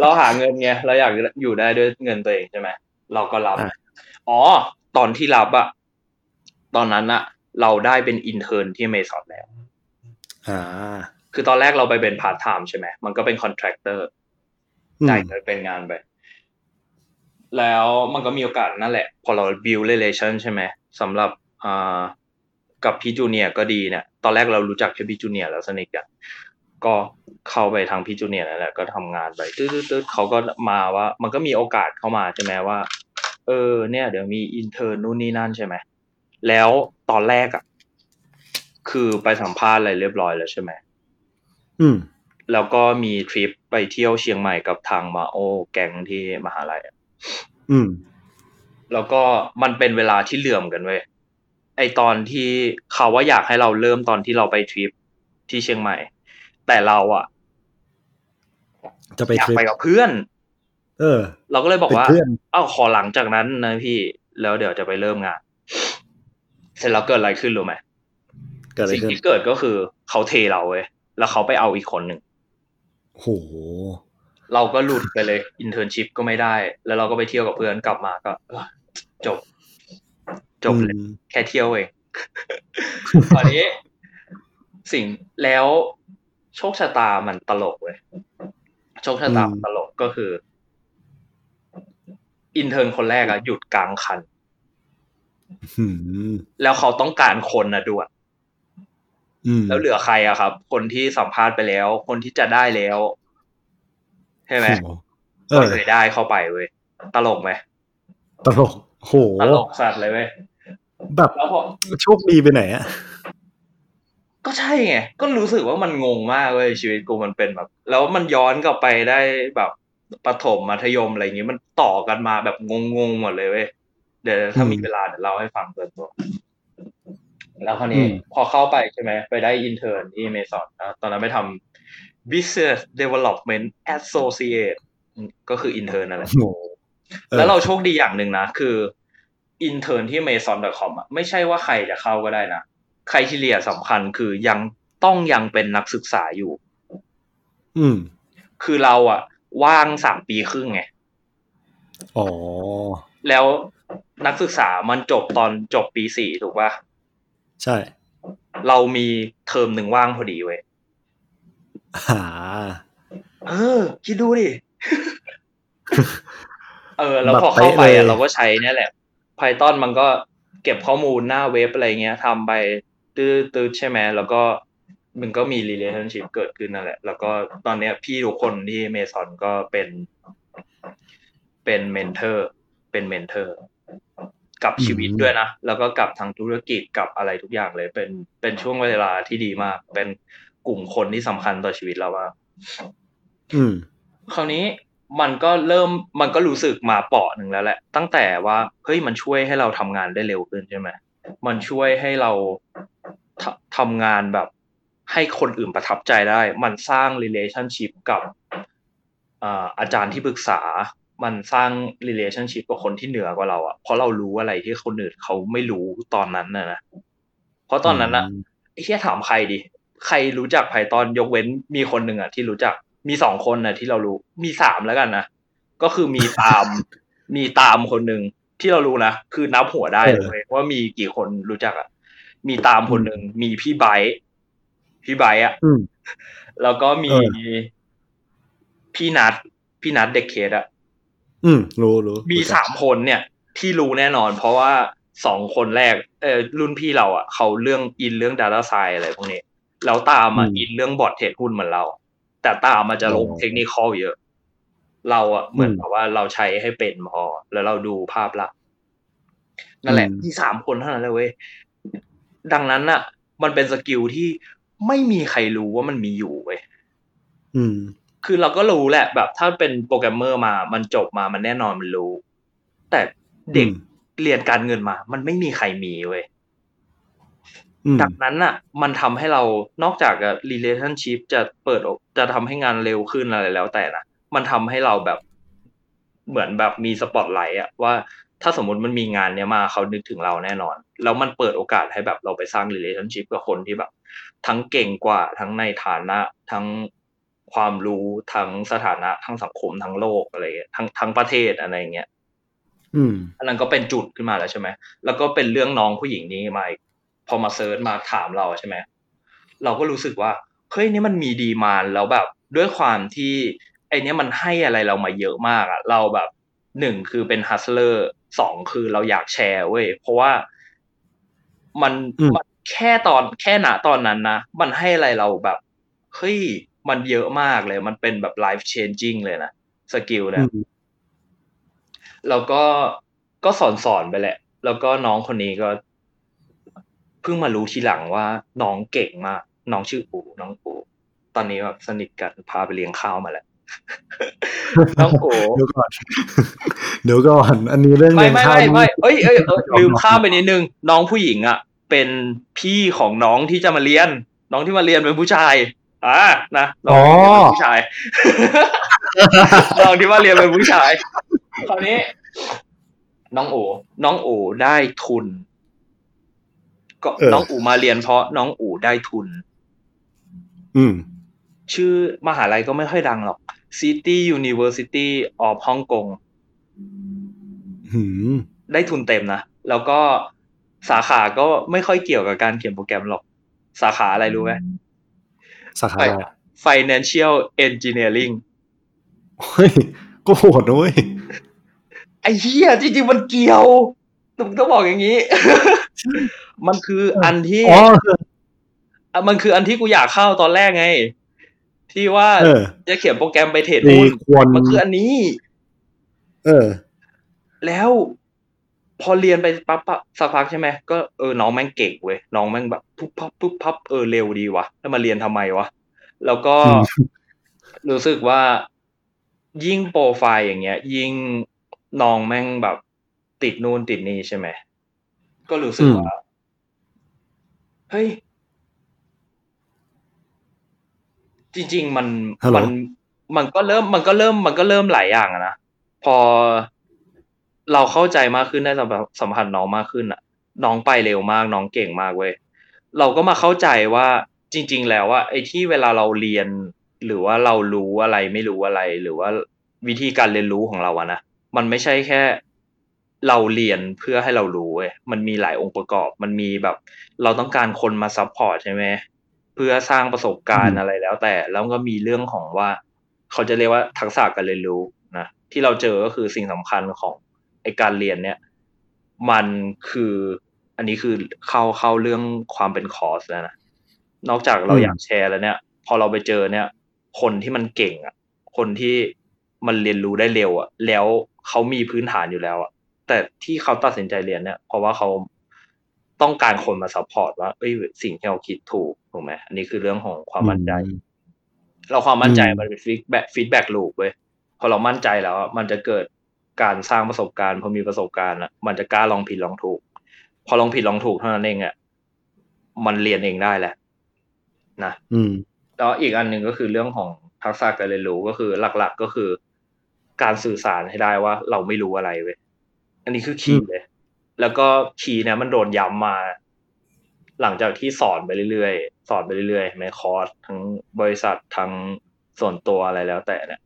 เราหาเงินไงเราอยากอยู่ได้ด้วยเงินตัวเองใช่ไหมเราก็รับอะอ๋อ ตอนที่รับอะตอนนั้นอะเราได้เป็น intern ที่เมซอนแล้วอ่าคือตอนแรกเราไปเป็นพาร์ทไทม์ใช่ไหมมันก็เป็น contractor อืมจ่ายเงินเป็นงานไป แล้วมันก็มีโอกาสนั่นแหละ พอเรา build relation ใช่ไหมสำหรับอ่ากับพี่จูเนียร์ก็ดีเนี่ย ตอนแรกเรารู้จักแค่พี่จูเนียร์แล้วสนิทกัน ก็เข้าไปทางพี่จูเนียร์นั่นแหละ ก็ทำงานไปตืดๆๆเขาก็มาว่า มันก็มีโอกาสเข้ามาใช่ไหมว่า เออ เนี่ย เดี๋ยวมี intern นู่นนี่นั่นใช่ไหม แล้วตอนแรกอะ คือไปสัมภาษณ์อะไรเรียบร้อยแล้วใช่ไหม อืม แล้วก็มีทริปไปเที่ยวเชียงใหม่กับทางมาโอแก๊งที่มหาลัยอะ อืม แล้วก็มันเป็นเวลาที่เหลื่อมกันเว้ยไอตอนที่เขาว่าอยากให้เราเริ่มตอนที่เราไปทริปที่เชียงใหม่ แต่เราอะจะไปอยากทริปไปกับเพื่อน เออ เราก็เลยบอกว่าเป็นเพื่อนเอ้าขอหลังจากนั้นนะพี่แล้วเดี๋ยวจะไปเริ่มงาน เสร็จแล้วเกิดอะไรขึ้นรู้ไหมเกิดอะไรสิ่งขึ้นที่เกิดก็คือ เขาเทเราเว้ยแล้วเขาไปเอาอีกคนหนึ่งโห เราก็หลุดไปเลย internship ก็ไม่ได้ แล้วเราก็ไปเที่ยวกับเพื่อนกลับมาก็เออจบ จบเลยอืมแค่เที่ยวเองตอนนี้ สิ่งแล้วโชคชะตามันตลกเว้ยโชคชะตามันตลกก็คือ intern คนแรกอะหยุดกลางคันอืมแล้วเขาต้องการคนนะด้วยอืมแล้วเหลือใครอะครับ คนที่สัมภาษณ์ไปแล้ว คนที่จะได้แล้ว ใช่ไหมโหเอก็อเลยได้เข้าไปเว้ยตลกไหมตลกโหตลกสัตว์เลยเว้ยแบบแล้วพอโชคดีไปไหนอะก็ใช่ไงก็รู้สึกว่ามันงงมากเลยชีวิตกูมันเป็นแบบ แล้วมันย้อนกลับไปได้แบบประถมมัธยมอะไรอย่างงี้มันต่อกันมาแบบงงๆหมดเลยเว้ยเดี๋ยวถ้ามีเวลาเดี๋ยวเล่าให้ฟังเพิ่มตัวแล้วคราวนี้พอเข้าไปใช่ไหมไปได้ intern ที่เมซอนตอนนั้นไปทำ business development associate ก็คือ intern นั่นแหละโหออแล้วเราโชคดีอย่างหนึ่งนะ คืออินเทอร์ที่ mason.com อะไม่ใช่ว่าใครจะเข้าก็ได้นะใครที่เรียสำคัญคือยังต้องยังเป็นนักศึกษาอยู่ อืม คือเราอะ ว่างสามปีครึ่งไง อ๋อ แล้วนักศึกษามันจบตอนจบปีสี่ถูกปะใช่ เรามีเทอมหนึ่งว่างพอดีเว้ย หาเออ คิดดูดิ เออ แล้วพอเข้าไปแบบเป๊ะเลอะยเราก็ใช้เนี่ยแหละ Python มันก็เก็บข้อมูลหน้าเว็บอะไรเงี้ยทำไปตื้อๆใช่ไหมแล้วก็มันก็มี relationship เกิดขึ้นนั่นแหละ แล้วก็ตอนเนี้ยพี่ทุกคนที่เมซอนก็เป็นเป็น mentor เป็น mentor กับชีวิตด้วยนะ แล้วก็กับทางธุรกิจกับอะไรทุกอย่างเลย เป็นเป็นช่วงเวลาที่ดีมาก เป็น กลุ่มคนที่สำคัญต่อชีวิตเรามากอืมคราวนี้มันก็เริ่มมันก็รู้สึกมาเปาะหนึ่งแล้วแหละ ตั้งแต่ว่าเฮ้ยมันช่วยให้เราทำงานได้เร็วขึ้นใช่ไหมมันช่วยให้เราททำงานแบบ ให้คนอื่นประทับใจได้ มันสร้าง relationship กับอ่าอาจารย์ที่ปรึกษา มันสร้าง relationship กับคนที่เหนือกว่าเราอะเพราะเรารู้อะไรที่คนอื่นเขาไม่รู้ตอนนั้นน่ะนะเพราะตอนนั้นอะไอ้เหี้ยถามใครดิ ใครรู้จักไพตอนยกเว้นมีคนหนึ่งอะที่รู้จักมีสองคนน่ะที่เรารู้มีสามแล้วกันนะก็คือมีตามมีตามคนหนึ่งที่เรารู้นะคือนับหัวได้เออเลยว่ามีกี่คนรู้จักอะมีตามคนหนึ่งมีพี่ไบร์ทพี่ไบร์ทอะอืมแล้วก็มีเออพี่นัดพี่นัดเด็กเคสอะอืมรู้รู้มีรู้จักสามคนเนี่ย ที่รู้แน่นอน เพราะว่าสองคนแรก เออรุ่นพี่เราอะเขาเรื่องอินเรื่อง Data s c i e n c e อะไรพวกนี้ แล้วตามมาอินเรื่องบอร์ดเทรดหุ้นเหมือนเรา แต่ตามมาจะลง technical เยอะ เราอะเหมือนแบบว่าเราใช้ให้เป็นพอแล้วเราดูภาพลักษณ์นั่นแหละมีสามคนเท่านั้นเลยเว้ยดังนั้นน่ะมันเป็น skill ที่ไม่มีใครรู้ว่ามันมีอยู่เว้ยอืมคือเราก็รู้แหละ แบบ ถ้าเป็นโปรแกรมเมอร์มา มันจบมามันแน่นอนมันรู้ แต่เด็กอืมเรียนการเงินมา มันไม่มีใครมีเว้ย อืมดังนั้นอะ มันทำให้เรานอกจาก relationship จะเปิดอกจะทำให้งานเร็วขึ้นอะไรแล้วแต่นะมันทำให้เราแบบเหมือนแบบมีสปอตไลท์อะว่าถ้าสมมติมันมีงานเนี้ยมาเขานึกถึงเราแน่นอน แล้วมันเปิดโอกาสให้แบบเราไปสร้าง relationship กับคนที่แบบ ทั้งเก่งกว่าทั้งในฐานะ ทั้งความรู้ทั้งสถานะทั้งสังคมทั้งโลกอะไรเงี้ยทั้งทั้งประเทศอะไรเงี้ย อืมอันนั้นก็เป็นจุดขึ้นมาแล้วใช่ไหมแล้วก็เป็นเรื่องน้องผู้หญิงนี้มาอีก พอมา search มาถามเราใช่ไหมเราก็รู้สึกว่าเฮ้ยนี่มันมี demand แล้วแบบ ด้วยความที่ไอเนี้ยมันให้อะไรเรามาเยอะมากอะเราแบบหนึ่งคือเป็น hustler สองคือเราอยากแชร์เว้ยเพราะว่ามันอืมมันแค่ตอนแค่ณตอนนั้นนะมันให้อะไรเราแบบเฮ้ยมันเยอะมากเลย มันเป็นแบบ life changing เลยนะskill เนี่ยอืมแล้วก็ก็สอนสอนไปแหละ แล้วก็น้องคนนี้ก็เพิ่งมารู้ทีหลังว่าน้องเก่งมากน้องชื่ออูน้องอูตอนนี้แบบสนิทกันพาไปเลี้ยงข้าวมาแล้วน้องอูเดี๋ยวก่อนเดี๋ยวก่อนอันนี้เรื่องไม่เลี้ยงไม่ข้าวไม่ไม่เอ้ยเอ้ยเอ้ยยอมลืมรับข้ามไปนิดนึงน้องผู้หญิงอะ เป็นพี่ของน้องที่จะมาเรียน น้องที่มาเรียนเป็นผู้ชายอ่านะน้องที่เรียนเป็นผู้ชายน้องที่มาเรียนเป็นผู้ชายคราวนี้ น้องโอน้องโอได้ทุน ก็เออน้องอูมาเรียนเพราะน้องอูได้ทุน อืม ชื่อมหาลัยก็ไม่ค่อยดังหรอก City University of Hong Kong หืมได้ทุนเต็มนะ แล้วก็สาขาก็ไม่ค่อยเกี่ยวกับการเขียนโปรแกรมหรอก สาขาอะไรรู้ไหมสาขาอะไร Financial Engineering เฮ้ย ก็โหดนะเว้ยไอ้เหี้ยจริงๆมันเกี่ยวต้องต้องบอกอย่างนี้ มันคืออันที่อ๋ออะมันคืออันที่กูอยากเข้าตอนแรกไง ที่ว่าเออจะเขียนโปรแกรมไปเทรดมีหุ้นควรมันคืออันนี้ เออ แล้วพอเรียนไปปั๊บปั๊บสักพักใช่ไหมก็เออน้องแม่งเก่งเว้ยน้องแม่งแบบปุ๊บพับปุ๊บพับเออเร็วดีวะแล้วมาเรียนทำไมวะแล้วก็อืมรู้สึกว่ายิ่งโปรไฟล์อย่างเงี้ย ยิ่งน้องแม่งแบบติดนู่นติดนี่ใช่ไหม ก็รู้สึกว่า เฮ้ย จริง ๆ มันฮัลโหลมันมันก็เริ่มมันก็เริ่มมันก็เริ่มหลายอย่างอะนะพอเราเข้าใจมากขึ้นได้สัมผัสสัมพันธ์น้องมากขึ้นอะน้องไปเร็วมาก น้องเก่งมากเว้ยเราก็มาเข้าใจว่าจริง ๆ แล้วว่าไอ้ที่เวลาเราเรียน หรือว่าเรารู้อะไรไม่รู้อะไร หรือว่าวิธีการเรียนรู้ของเราอะนะมันไม่ใช่แค่ เราเรียนเพื่อให้เรารู้เว้ยมันมีหลายองค์ประกอบ มันมีแบบ เราต้องการคนมา support ใช่ไหมเพื่อสร้างประสบการณ์อะไรแล้วแต่ แล้วก็มีเรื่องของว่า เขาจะเรียกว่าทักษะการเรียนรู้นะที่เราเจอก็คือสิ่งสำคัญของไอการเรียนเนี่ย มันคือ อันนี้คือเข้าเข้าเรื่องความเป็นคอร์สแล้วนะนอกจากเราอืมอยากแชร์แล้วเนี่ย พอเราไปเจอเนี่ย คนที่มันเก่งอะ คนที่มันเรียนรู้ได้เร็วอะ แล้วเขามีพื้นฐานอยู่แล้วอะ แต่ที่เขาตัดสินใจเรียนเนี่ยเพราะว่าเขาต้องการคนมา support ว่าเอ้ยสิ่งที่เราคิดถูกถูกไหมอันนี้คือเรื่องของความมั่นใจอืมเราความมั่นใจอืมมันเป็น feedback feedback loop เว้ยพอเรามั่นใจแล้วอะมันจะเกิดการสร้างประสบการณ์พอมีประสบการณ์อะมันจะกล้าลองผิดลองถูก พอลองผิดลองถูกเท่านั้นเองอะมันเรียนเองได้แหละนะอืมแล้วอีกอันหนึ่งก็คือเรื่องของทักษะการเรียนรู้ก็คือหลัก ๆก็คือ การสื่อสารให้ได้ว่าเราไม่รู้อะไรเว้ย อันนี้คือ key เลย แล้วก็ key เนี่ยมันโดนย้ำมา หลังจากที่สอนไปเรื่อยๆ สอนไปเรื่อยๆไหมคอร์สทั้งบริษัททั้งส่วนตัวอะไรแล้วแต่เนี่ย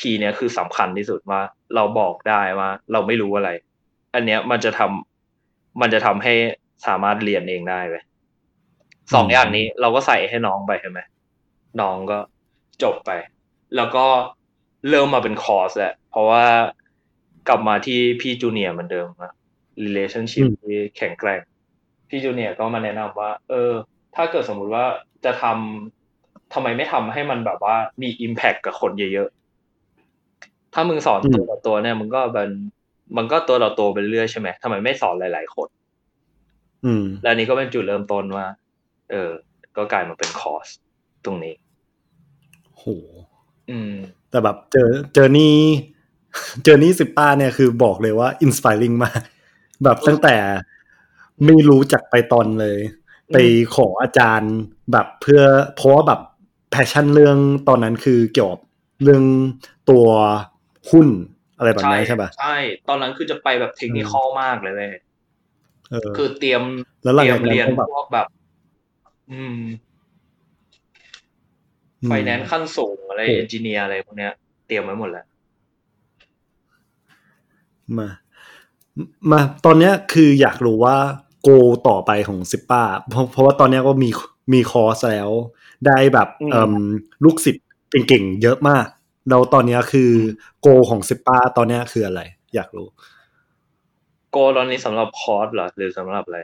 key เนี่ยคือสำคัญที่สุดว่า เราบอกได้ว่า เราไม่รู้อะไร อันเนี้ยมันจะทำมันจะทำให้สามารถเรียนเองได้เว้ยสองอืมอย่างนี้เราก็ใส่ให้น้องไปใช่ไหมน้องก็จบไป แล้วก็เริ่มมาเป็นคอร์สแหละเพราะว่า กลับมาที่พี่จูเนียร์เหมือนเดิมนะ relationship อืมที่แข็งแกร่ง พี่จูเนียร์ก็มาแนะนำว่า เออ ถ้าเกิดสมมุติว่าจะทำทำไมไม่ทำให้มันแบบว่ามี impact กับคนเยอะๆ ถ้ามึงสอนอืมตัวต่อตัวเนี่ยมึงก็เป็นมันก็ตัวต่อตัวไปเรื่อยๆใช่ไหมทำไมไม่สอนหลาย ๆ คน อืม และอันนี้ก็เป็นจุดเริ่มต้นว่า เออ ก็กลายมาเป็นคอร์สตรงนี้โหอืม แต่แบบเจอ journey journey ซิป้าเนี่ยคือบอกเลยว่า inspiring มาก แบบตั้งแต่ไม่รู้จัก Python เลย ไปขออาจารย์แบบเพื่อเพราะว่าแบบ passion เรื่องตอนนั้นคือเกี่ยวกับเรื่องตัวหุ้นอะไรแบบนี้ใช่ปะใช่ ตอนนั้นคือจะไปแบบ technical มากเลยเว้ยเออคือเตรียมแล้วหลังเตรียจามกนั้นเรียนก็แบบพวกแบบ อืมไฟแนนซ์ขั้นสูงอะไรโอ้ engineer อะไรพวกเนี้ย เตรียมไว้หมดแล้ว มา มาตอนเนี้ยคืออยากรู้ว่า goal ต่อไปของซิป้าเพราะเพราะว่าตอนเนี้ยก็มีมีคอร์สแล้วได้แบบอืมเอ่มลูกศิษย์เก่งๆเยอะมากแล้วตอนเนี้ยคือ goal ของซิป้าตอนเนี้ยคืออะไร อยากรู้ โกตอนนี้สำหรับคอร์สเหรอหรือสำหรับอะไร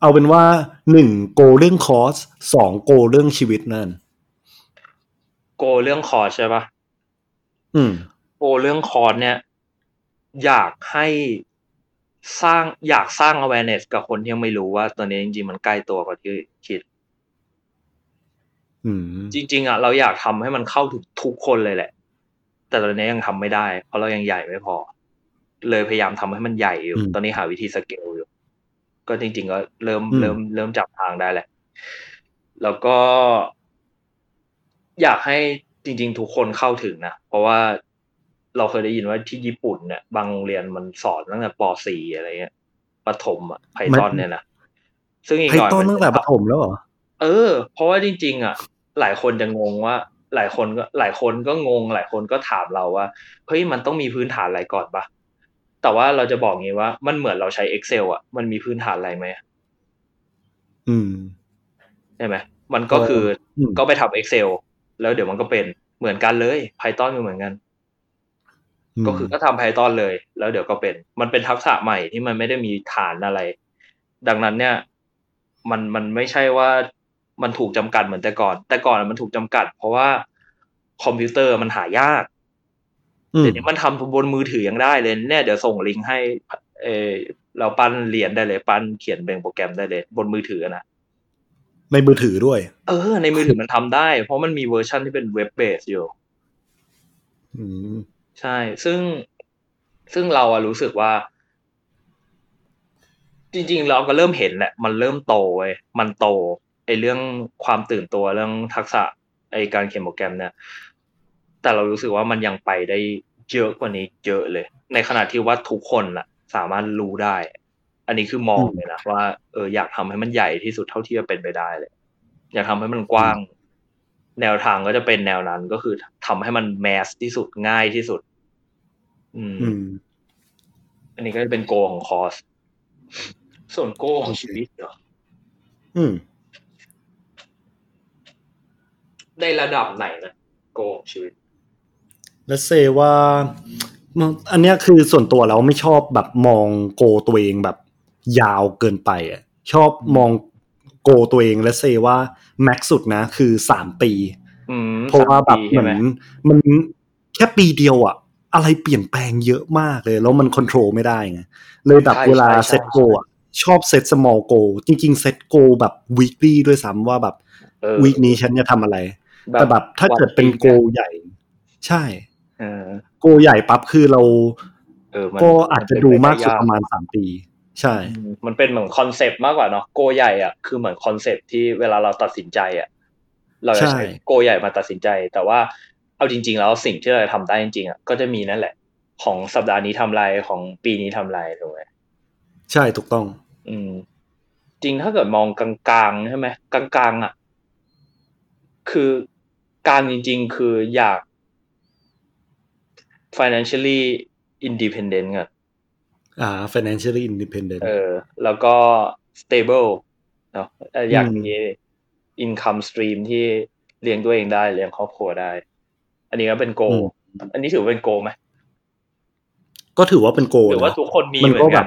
เอาเป็นว่าหนึ่งโกเรื่องคอร์สสองโกเรื่องชีวิตนั่น โกเรื่องคอร์สใช่ปะอืม โกเรื่องคอร์สเนี่ย อยากให้สร้างอยากสร้าง awareness กับคนที่ยังไม่รู้ว่าตอนนี้จริงๆ มันใกล้ตัวกว่าที่คิดอืมจริง ๆอะเราอยากทำให้มันเข้าถึงทุกคนเลยแหละ แต่ตอนนี้ยังทำไม่ได้ เพราะเรายังใหญ่ไม่พอ เลยพยายามทำให้มันใหญ่อยู่อืมตอนนี้หาวิธีสเกลอยู่ ก็จริง ๆ ก็เริ่มอืมเริ่มเริ่มจับทางได้แหละ แล้วก็ อยากให้จริง ๆ ทุกคนเข้าถึงนะ เพราะว่า เราเคยได้ยินว่าที่ญี่ปุ่นเนี่ยบางโรงเรียนมันสอนตั้งแต่ป .4 อะไรเงี้ยประถมอะไพทอนเนี่ยนะซึ่งอีกไพหน่อยตอนมัตั้งแต่ประถมแล้วเหรอเออ เพราะว่าจริง ๆ อะ หลายคนจะงงว่า หลายคนก็หลายคนก็งง หลายคนก็ถามเราว่าเฮ้ยมันต้องมีพื้นฐานอะไรก่อนปะแต่ว่าเราจะบอกงี้ว่ามันเหมือนเราใช้ Excel อะ มันมีพื้นฐานอะไรไหมอืมใช่ไหมมันก็คืออมก็ไปทำ Excel แล้วเดี๋ยวมันก็เป็นเหมือนกันเลย Python ก็เหมือนกัน ก็คือก็ทำ Python เลย แล้วเดี๋ยวก็เป็น มันเป็นทักษะใหม่ที่มันไม่ได้มีฐานอะไร ดังนั้นเนี่ย มันมันไม่ใช่ว่ามันถูกจำกัดเหมือนแต่ก่อน แต่ก่อนมันถูกจำกัด เพราะว่าคอมพิวเตอร์มันหายากอืมเดี๋ยวนี้มันทำบนมือถือยังได้เลยเนี่ยเดี๋ยวส่งลิงก์ให้ เออเราปั้นเรียนได้เลย ปั้นเขียนเป็นโปรแกรมได้เลย บนมือถือนะในมือถือด้วย เออ ในมือถือมันทำได้ เพราะมันมีเวอร์ชันที่เป็น web-based อยู่อืม ใช่ ซึ่งซึ่งเราอะรู้สึกว่า จริง ๆ เราก็เริ่มเห็นแหละ มันเริ่มโตเว้ยมันโตไอเรื่องความตื่นตัวเรื่องทักษะไอการเขียนโปรแกรมเนี่ย แต่เรารู้สึกว่ามันยังไปได้เยอะกว่านี้เยอะเลย ในขณะที่ว่าทุกคนน่ะสามารถรู้ได้ อันนี้คือมองเลยนะว่าเอออยากทำให้มันใหญ่ที่สุดเท่าที่จะเป็นไปได้เลย อยากทำให้มันกว้าง แนวทางก็จะเป็นแนวนั้นก็คือทำให้มันแมสที่สุดง่ายที่สุด อืมอืมอันนี้ก็จะเป็นโกของคอร์สส่วนโกของชีวิตเหรออืม ได้ระดับไหนนะโกของชีวิต แล้วเซว่า อันเนี้ยคือส่วนตัวเราไม่ชอบแบบมองโกตัวเองแบบ ยาวเกินไปอะชอบมอง โกตัวเองและเซว่าแม็กสุดนะ คือสามปีอืมเพราะว่าแบบสมปีเหมือนมันแค่ปีเดียวอะอะไรเปลี่ยนแปลงเยอะมากเลย แล้วมันควบคุมไม่ได้ไงเลยแบบใช่เวลาใช่เซตโกอะชอบเซต small goal จริง ๆ เซตโกแบบ weekly ด้วยซ้ำว่าแบบเออวีคนี้ฉันจะทำอะไร แต่แบบถ้าเกิดเป็นโกใหญ่ ใช่เออโกใหญ่ปั๊บคือเราเออมันก็อาจจะดูมากสุดนปเป็นระไปมาณสามปี ใช่อืมมันเป็นเหมือน concept มากกว่าเนาะ goal ใหญ่อะคือเหมือน concept ที่เวลาเราตัดสินใจอะเราจะใช่ใช้ goal ใหญ่มาตัดสินใจ แต่ว่าเอาจริง ๆ แล้วสิ่งที่เราจะทำได้จริงๆอะก็จะมีนั่นแหละ ของสัปดาห์นี้ทำอะไรของปีนี้ทำอะไรถูกไหมใช่ถูกต้อง อืม จริงถ้าเกิดมองกลางๆใช่ไหมกลางๆอะ คือการจริง ๆ คืออยาก financially independent ก่อน อ่า financially independent เออ แล้วก็ stable เนาะเอ่ออยากอืมมี income stream ที่เลี้ยงตัวเองได้เลี้ยงครอบครัวได้ อันนี้ก็เป็นโกอืมอันนี้ถือว่าเป็นโกไหมก็ถือว่าเป็นโกหรือว่านะทุกคนมีมันเหมือก็นแบกันบ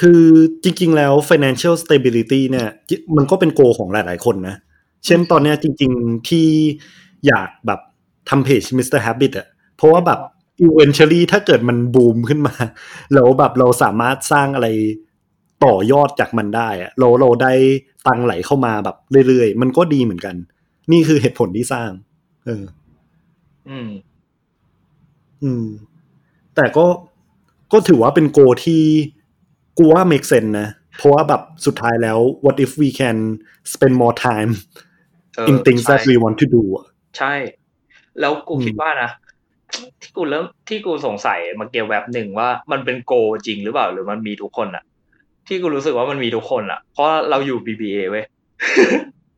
คือจริง ๆ แล้ว financial stability เนี่ย มันก็เป็นโกของหลาย ๆ คนนะ เช่นตอนเนี้ยจริง ๆ ที่อยากแบบทำเพจ Mr. Habit อะเพราะว่าแบบ eventually ถ้าเกิดมันบูมขึ้นมาแล้วแบบเราสามารถสร้างอะไรต่อยอดจากมันได้อะเราเราได้ตังไหลเข้ามาแบบเรื่อยๆ มันก็ดีเหมือนกัน นี่คือเหตุผลที่สร้าง เออ อืม อืม แต่ก็ก็ถือว่าเป็นโกที่กูว่า make sense นะ เพราะว่าแบบสุดท้ายแล้ว what if we can spend more time เออ in things ใช่ that we want to do อะใช่ แล้วกูอืมคิดว่านะ ที่กูเริ่มที่กูสงสัยมาเกี่ยวแบบหนึ่งว่ามันเป็นโกจริงหรือเปล่า หรือมันมีทุกคนอะที่กูรู้สึกว่ามันมีทุกคนอะเพราะเราอยู่ BBA เว้ย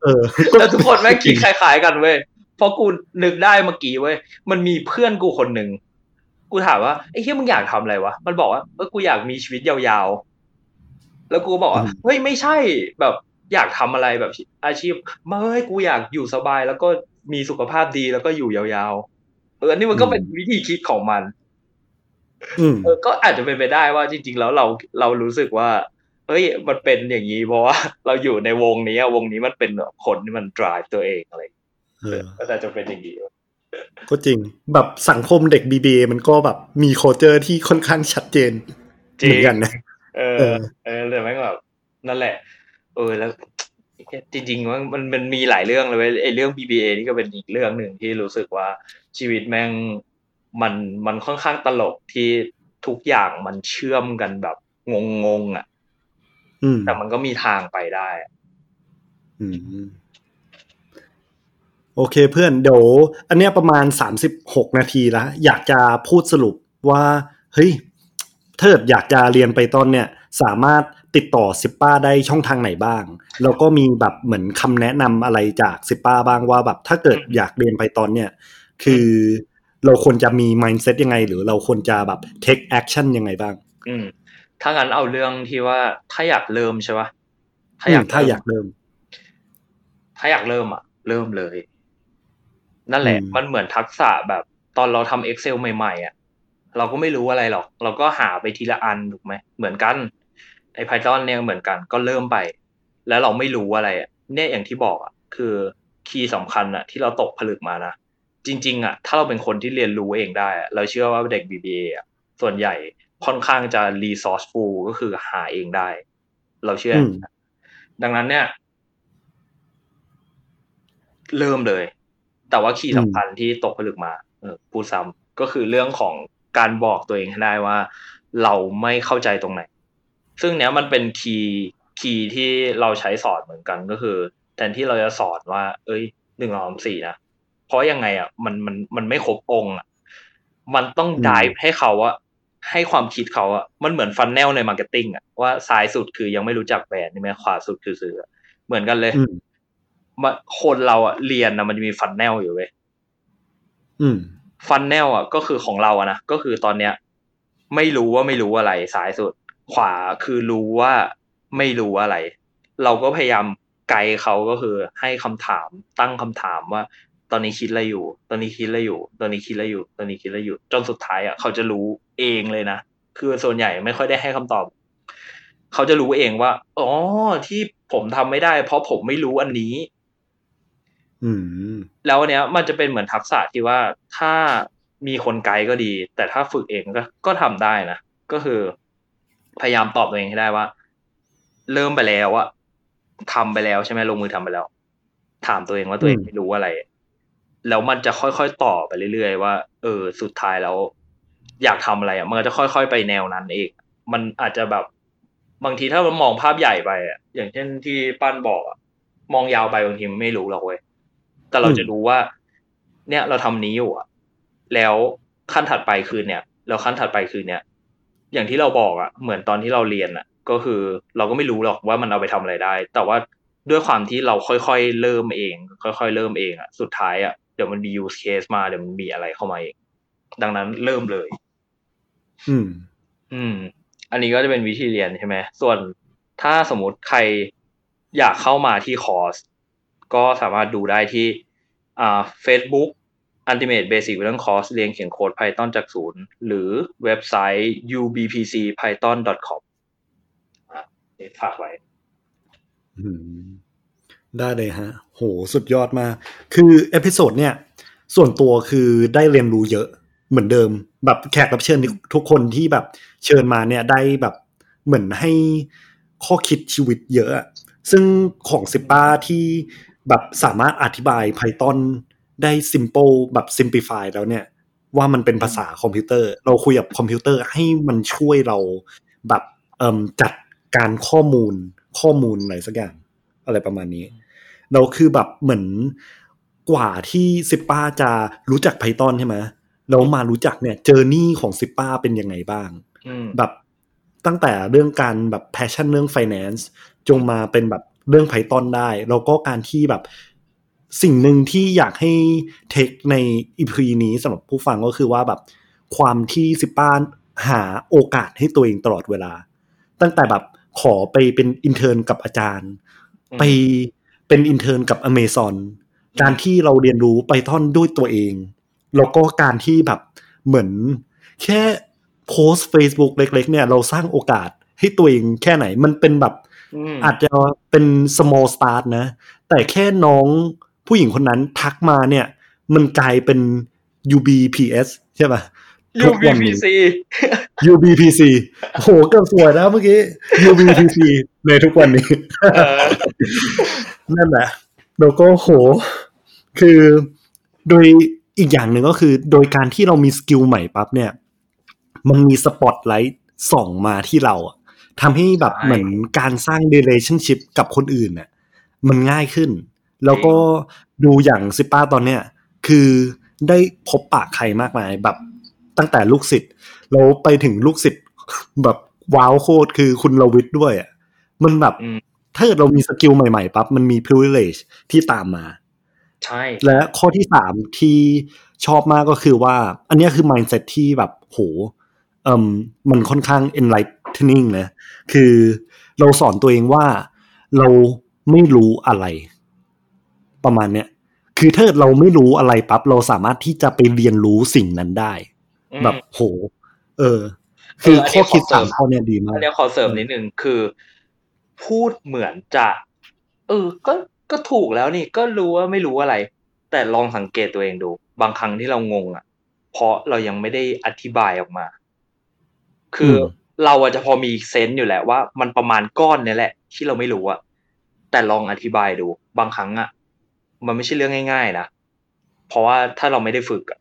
เออแล้วทุกคนแม่งคิดคล้ายๆกันเว้ยเพราะกูนึกได้เมื่อกี้เว้ยมันมีเพื่อนกูคนหนึ่งกูถามว่าไอ้เฮียมึงอยากทำอะไรวะมันบอกว่าเออกูอยากมีชีวิตยาวๆ แล้วกูก็บอกว่าอืมเฮ้ยไม่ใช่แบบอยากทำอะไรแบบอาชีพไม่กูอยากอยู่สบายแล้วก็มีสุขภาพดีแล้วก็อยู่ยาวๆเอออันนี้มันก็เป็นวิธีคิดของมันอืมเออก็อาจจะเป็นไปได้ว่าจริง ๆ แล้วเราเรารู้สึกว่าเฮ้ยมันเป็นอย่างนี้เพราะว่าเราอยู่ในวงนี้อะวงนี้มันเป็นแบบคนที่มัน drive ตัวเองอะไรเออก็อาจจะเป็นอย่างนี้ก็จริงแบบสังคมเด็ก BBA มันก็แบบมี culture ที่ค่อนข้างชัดเจนจริเหงมือนกันนะเออเออ เออแต่แม่งแบบนั่นแหละ เออ แล้ว จริงๆว่ามันมันมีหลายเรื่องเลยเว้ยไอ้เรื่อง BBA นี่ก็เป็นอีกเรื่องหนึ่งที่รู้สึกว่าชีวิตแม่งมันมันค่อนข้างตลกที่ทุกอย่างมันเชื่อมกันแบบงงๆอะอืมแต่มันก็มีทางไปได้อะอืมโอเคเพื่อนเดี๋ยวอันเนี้ยประมาณสามสิบหกนาทีแล้วอยากจะพูดสรุปว่า เฮ้ยถ้าเกิดอยากจะเรียนไปตอนเนี่ย สามารถ ติดต่อซิปป้าได้ช่องทางไหนบ้าง แล้วก็มีแบบเหมือนคำแนะนำอะไรจากซิปป้าบ้างว่าแบบถ้าเกิดอยากเรียนไปตอนเนี่ย คือเราควรจะมี mindset ยังไง หรือเราควรจะแบบ take action ยังไงบ้าง อืมถ้างั้นเอาเรื่องที่ว่าถ้าอยากเริ่มใช่ปะถ้าอือยามกถ้าอยากเริ่ม ถ้าอยากเริ่มอะ เริ่มเลย นั่นแหละอืมมันเหมือนทักษะแบบ ตอนเราทำ Excel ใหม่ๆอะเราก็ไม่รู้อะไรหรอก เราก็หาไปทีละอันถูกไหมเหมือนกัน ไอ้ Python เนี่ยเหมือนกันก็เริ่มไป แล้วเราไม่รู้อะไรอะเนี่ยอย่างที่บอกอะคือคีย์สำคัญอะที่เราตกผลึกมานะจริง ๆอะถ้าเราเป็นคนที่เรียนรู้เองได้อะเราเชื่อว่าเด็ก BBA อะส่วนใหญ่ค่อนข้างจะ resourceful ก็คือหาเองได้ เราเชื่ออมดังนั้นเนี่ย เริ่มเลย แต่ว่า key สำคัญที่ตกผลึกมาเออพูดซ้ำก็คือเรื่องของการบอกตัวเองให้ได้ว่า เราไม่เข้าใจตรงไหน ซึ่งเนี้ยมันเป็น key key ที่เราใช้สอนเหมือนกันก็คือ แทนที่เราจะสอนว่า เอ้ยหนึ่งสองสามสี่นะเพราะยังไงอะมันมันมันไม่ครบองค์อะมันต้องอืม drip ให้เขาอะให้ความคิดเขาอะมันเหมือน funnel ใน marketing อะว่าซ้ายสุดคือยังไม่รู้จักแบรนด์ใช่ไหมขวาสุดคือซื้ออะเหมือนกันเลยอืมมาคนเราอะเรียนนะมันจะมี funnel อยู่เว้ยอืม funnel อะก็คือของเราอะนะก็คือตอนเนี้ย ไม่รู้ว่าไม่รู้อะไรซ้ายสุด ขวาคือรู้ว่าไม่รู้อะไร เราก็พยายามไกด์เขาก็คือ ให้คำถามตั้งคำถามว่า ตอนนี้คิดอะไรอยู่ ตอนนี้คิดอะไรอยู่ ตอนนี้คิดอะไรอยู่ ตอนนี้คิดอะไรอยู่ จนสุดท้ายอะเขาจะรู้เองเลยนะคือส่วนใหญ่ไม่ค่อยได้ให้คำตอบ เขาจะรู้เองว่าอ๋อที่ผมทำไม่ได้ เพราะผมไม่รู้อันนี้ อืม แล้วอันเนี้ย มันจะเป็นเหมือนทักษะที่ว่าถ้ามีคนไกด์ก็ดี แต่ถ้าฝึกเองก็ก็ทำได้นะก็คือ พยายามตอบตัวเองให้ได้ว่า เริ่มไปแล้วอะทำไปแล้วใช่ไหมลงมือทำไปแล้ว ถามตัวเองว่าตัวเองไม่รู้อะไร แล้วมันจะค่อยๆต่อไปเรื่อยๆว่า เออ สุดท้ายแล้ว อยากทำอะไรอะมันก็จะค่อยๆไปแนวนั้นเอง มันอาจจะแบบบางทีถ้ามันมองภาพใหญ่ไปอะอย่างเช่นที่ปั้นบอกอะมองยาวไปบางทีมันไม่รู้หรอกเว้ยแต่เราจะรู้ว่า เนี่ยเราทำนี้อยู่อะแล้วขั้นถัดไปคือเนี่ยแล้วขั้นถัดไปคือเนี่ย อย่างที่เราบอกอะเหมือนตอนที่เราเรียนอะก็คือเราก็ไม่รู้หรอกว่ามันเอาไปทำอะไรได้ แต่ว่าด้วยความที่เราค่อยๆเริ่มเอง ค่อยๆเริ่มเองอะสุดท้ายอะเดี๋ยวมันมี use case มาเดี๋ยวมันมีอะไรเข้ามาเอง ดังนั้นเริ่มเลย อืม อืม อันนี้ก็จะเป็นวิธีเรียนใช่ไหมส่วนถ้าสมมติใครอยากเข้ามาที่คอร์สก็สามารถดูได้ที่อ่า Facebook Ultimate Basic เรื่องคอร์สเรียนเขียนโค้ด Python จากศูนย์ หรือเว็บไซต์ ubpcpython.com อะฝากไว้อืมได้เลยฮะ โห สุดยอดมาก คือ episode เนี่ย ส่วนตัวคือได้เรียนรู้เยอะเหมือนเดิม แบบแขกรับเชิญทุกคนที่แบบเชิญมาเนี่ยได้แบบเหมือนให้ข้อคิดชีวิตเยอะ ซึ่งของซิป้าที่แบบสามารถอธิบาย Python ได้ simple แบบ simplify แล้วเนี่ย ว่ามันเป็นภาษาคอมพิวเตอร์ เราคุยกับคอมพิวเตอร์ให้มันช่วยเราแบบจัดการข้อมูลข้อมูลอะไรสักอย่าง อะไรประมาณนี้ เราคือแบบเหมือนกว่าที่ซิป้าจะรู้จัก Python ใช่ไหมแล้วมารู้จักเนี่ย journey ของซิป้าเป็นยังไงบ้างแบบตั้งแต่เรื่องการแบบ passion เรื่อง finance จนมาเป็นแบบเรื่อง Python ได้ แล้วก็การที่แบบ สิ่งหนึ่งที่อยากให้ take ใน EP นี้สำหรับผู้ฟังก็คือว่าแบบความที่ซิป้าหาโอกาสให้ตัวเองตลอดเวลา ตั้งแต่แบบขอไปเป็น intern กับอาจารย์ ไปเป็น intern กับอเมซอนการที่เราเรียนรู้ Python ด้วยตัวเอง แล้วก็การที่แบบเหมือนแค่โพสต์ Facebook เล็ก ๆ เนี่ยเราสร้างโอกาสให้ตัวเองแค่ไหนมันเป็นแบบอาจจะเป็น small start นะ แต่แค่น้อง ผู้หญิงคนนั้นทักมาเนี่ย มันกลายเป็น UBPS ใช่ป่ะ UBPC UBPC โหเกือบสวยนะเมื่อกี้ UBPC ในทุกวันนี้ นั่นแหละแล้วก็โห คือโดยอีกอย่างหนึ่งก็คือ โดยการที่เรามี skill ใหม่ปั๊บเนี่ย มันมีสปอตไลท์ส่องมาที่เราทำให้แบบเหมือนการสร้าง relationship กับคนอื่นเนี่ยมันง่ายขึ้น แล้วก็ดูอย่างซิป้าตอนเนี้ยคือได้พบปะใครมากมายแบบตั้งแต่ลูกศิษย์แล้วไปถึงลูกศิษย์แบบว้าวโคตรคือคุณรวิศด้วยอะมันแบบถ้าเรามี skill ใหม่ๆปั๊บมันมี privilege ที่ตามมาใช่และข้อที่สามที่ชอบมากก็คือว่า อันนี้คือ mindset ที่แบบโหเอ่มมันค่อนข้าง enlightening นะคือเราสอนตัวเองว่าเราไม่รู้อะไร ประมาณเนี้ยคือถ้าเราไม่รู้อะไรปั๊บเราสามารถที่จะไปเรียนรู้สิ่งนั้นได้ แบบโห เออ คือข้อคิดสามข้อเนี้ยดีมากอันนี้ขอเสริมนิดนึงคือ พูดเหมือนจะเออ ก็ก็ถูกแล้วนี่ก็รู้ว่าไม่รู้อะไร แต่ลองสังเกตตัวเองดู บางครั้งที่เรางงอะ เพราะเรายังไม่ได้อธิบายออกมา คือเราอาจจะพอมีเซนต์อยู่แหละว่า มันประมาณก้อนนี่แหละ ที่เราไม่รู้อะแต่ลองอธิบายดู บางครั้งอะ มันไม่ใช่เรื่องง่ายๆนะเพราะว่าถ้าเราไม่ได้ฝึกอะ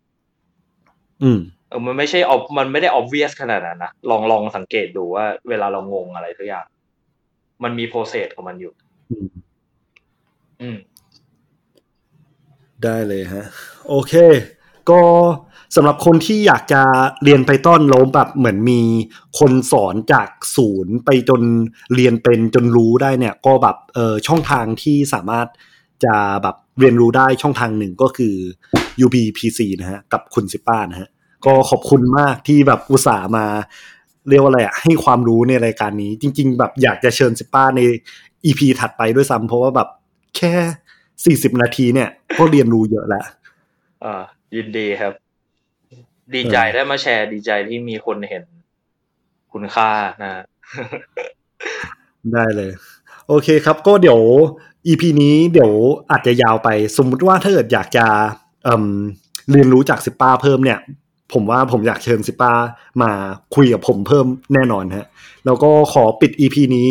อืมเออมันไม่ใช่ออมันไม่ได้ออบเวียสขนาดนั้นนะลองลองสังเกตดูว่า เวลาเรางงอะไรทุกอย่าง มันมีโปรเซสของมันอยู่ อืม ได้เลยฮะ โอเค ก็สำหรับคนที่อยากจะเรียนไปต้นล้มแบบเหมือนมีคนสอนจากศูนย์ไปจนเรียนเป็นจนรู้ได้เนี่ย ก็แบบเออช่องทางที่สามารถ จะแบบเรียนรู้ได้ช่องทางหนึ่งก็คือ UBPC นะฮะกับคุณซิป้านะฮะก็ขอบคุณมากที่แบบอุตส่าห์มาเรียกว่าอะไรอะให้ความรู้ในรายการนี้ จริง ๆ แบบอยากจะเชิญซิป้าในอีพีถัดไปด้วยซ้ำเพราะว่าแบบแค่สี่สิบนาทีเนี่ย ก็เรียนรู้เยอะแล้วอ่ายินดีครับ ดีใจได้มาแชร์ดีใจที่มีคนเห็นคุณค่านะ ได้เลย โอเคครับก็เดี๋ยว EP นี้เดี๋ยวอาจจะยาวไป สมมุติว่าถ้าเกิดอยากจะเเรียนรู้จากซิป้าเพิ่มเนี่ย ผมว่าผมอยากเชิญซิป้ามาคุยกับผมเพิ่มแน่นอนฮะแล้วก็ขอปิด EP นี้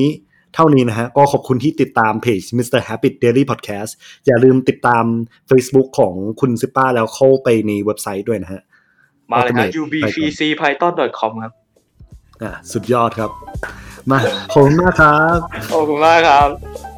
เท่านี้นะฮะ ก็ขอบคุณที่ติดตามเพจ Mr. Happy Daily Podcast อย่าลืมติดตาม Facebook ของคุณซิป้าแล้วเข้าไปในเว็บไซต์ด้วยนะฮะ มาเลยครับ ubpcpython.com ครับ อ่าสุดยอดครับ มา ขอบคุณมากครับ ขอบคุณมากครับ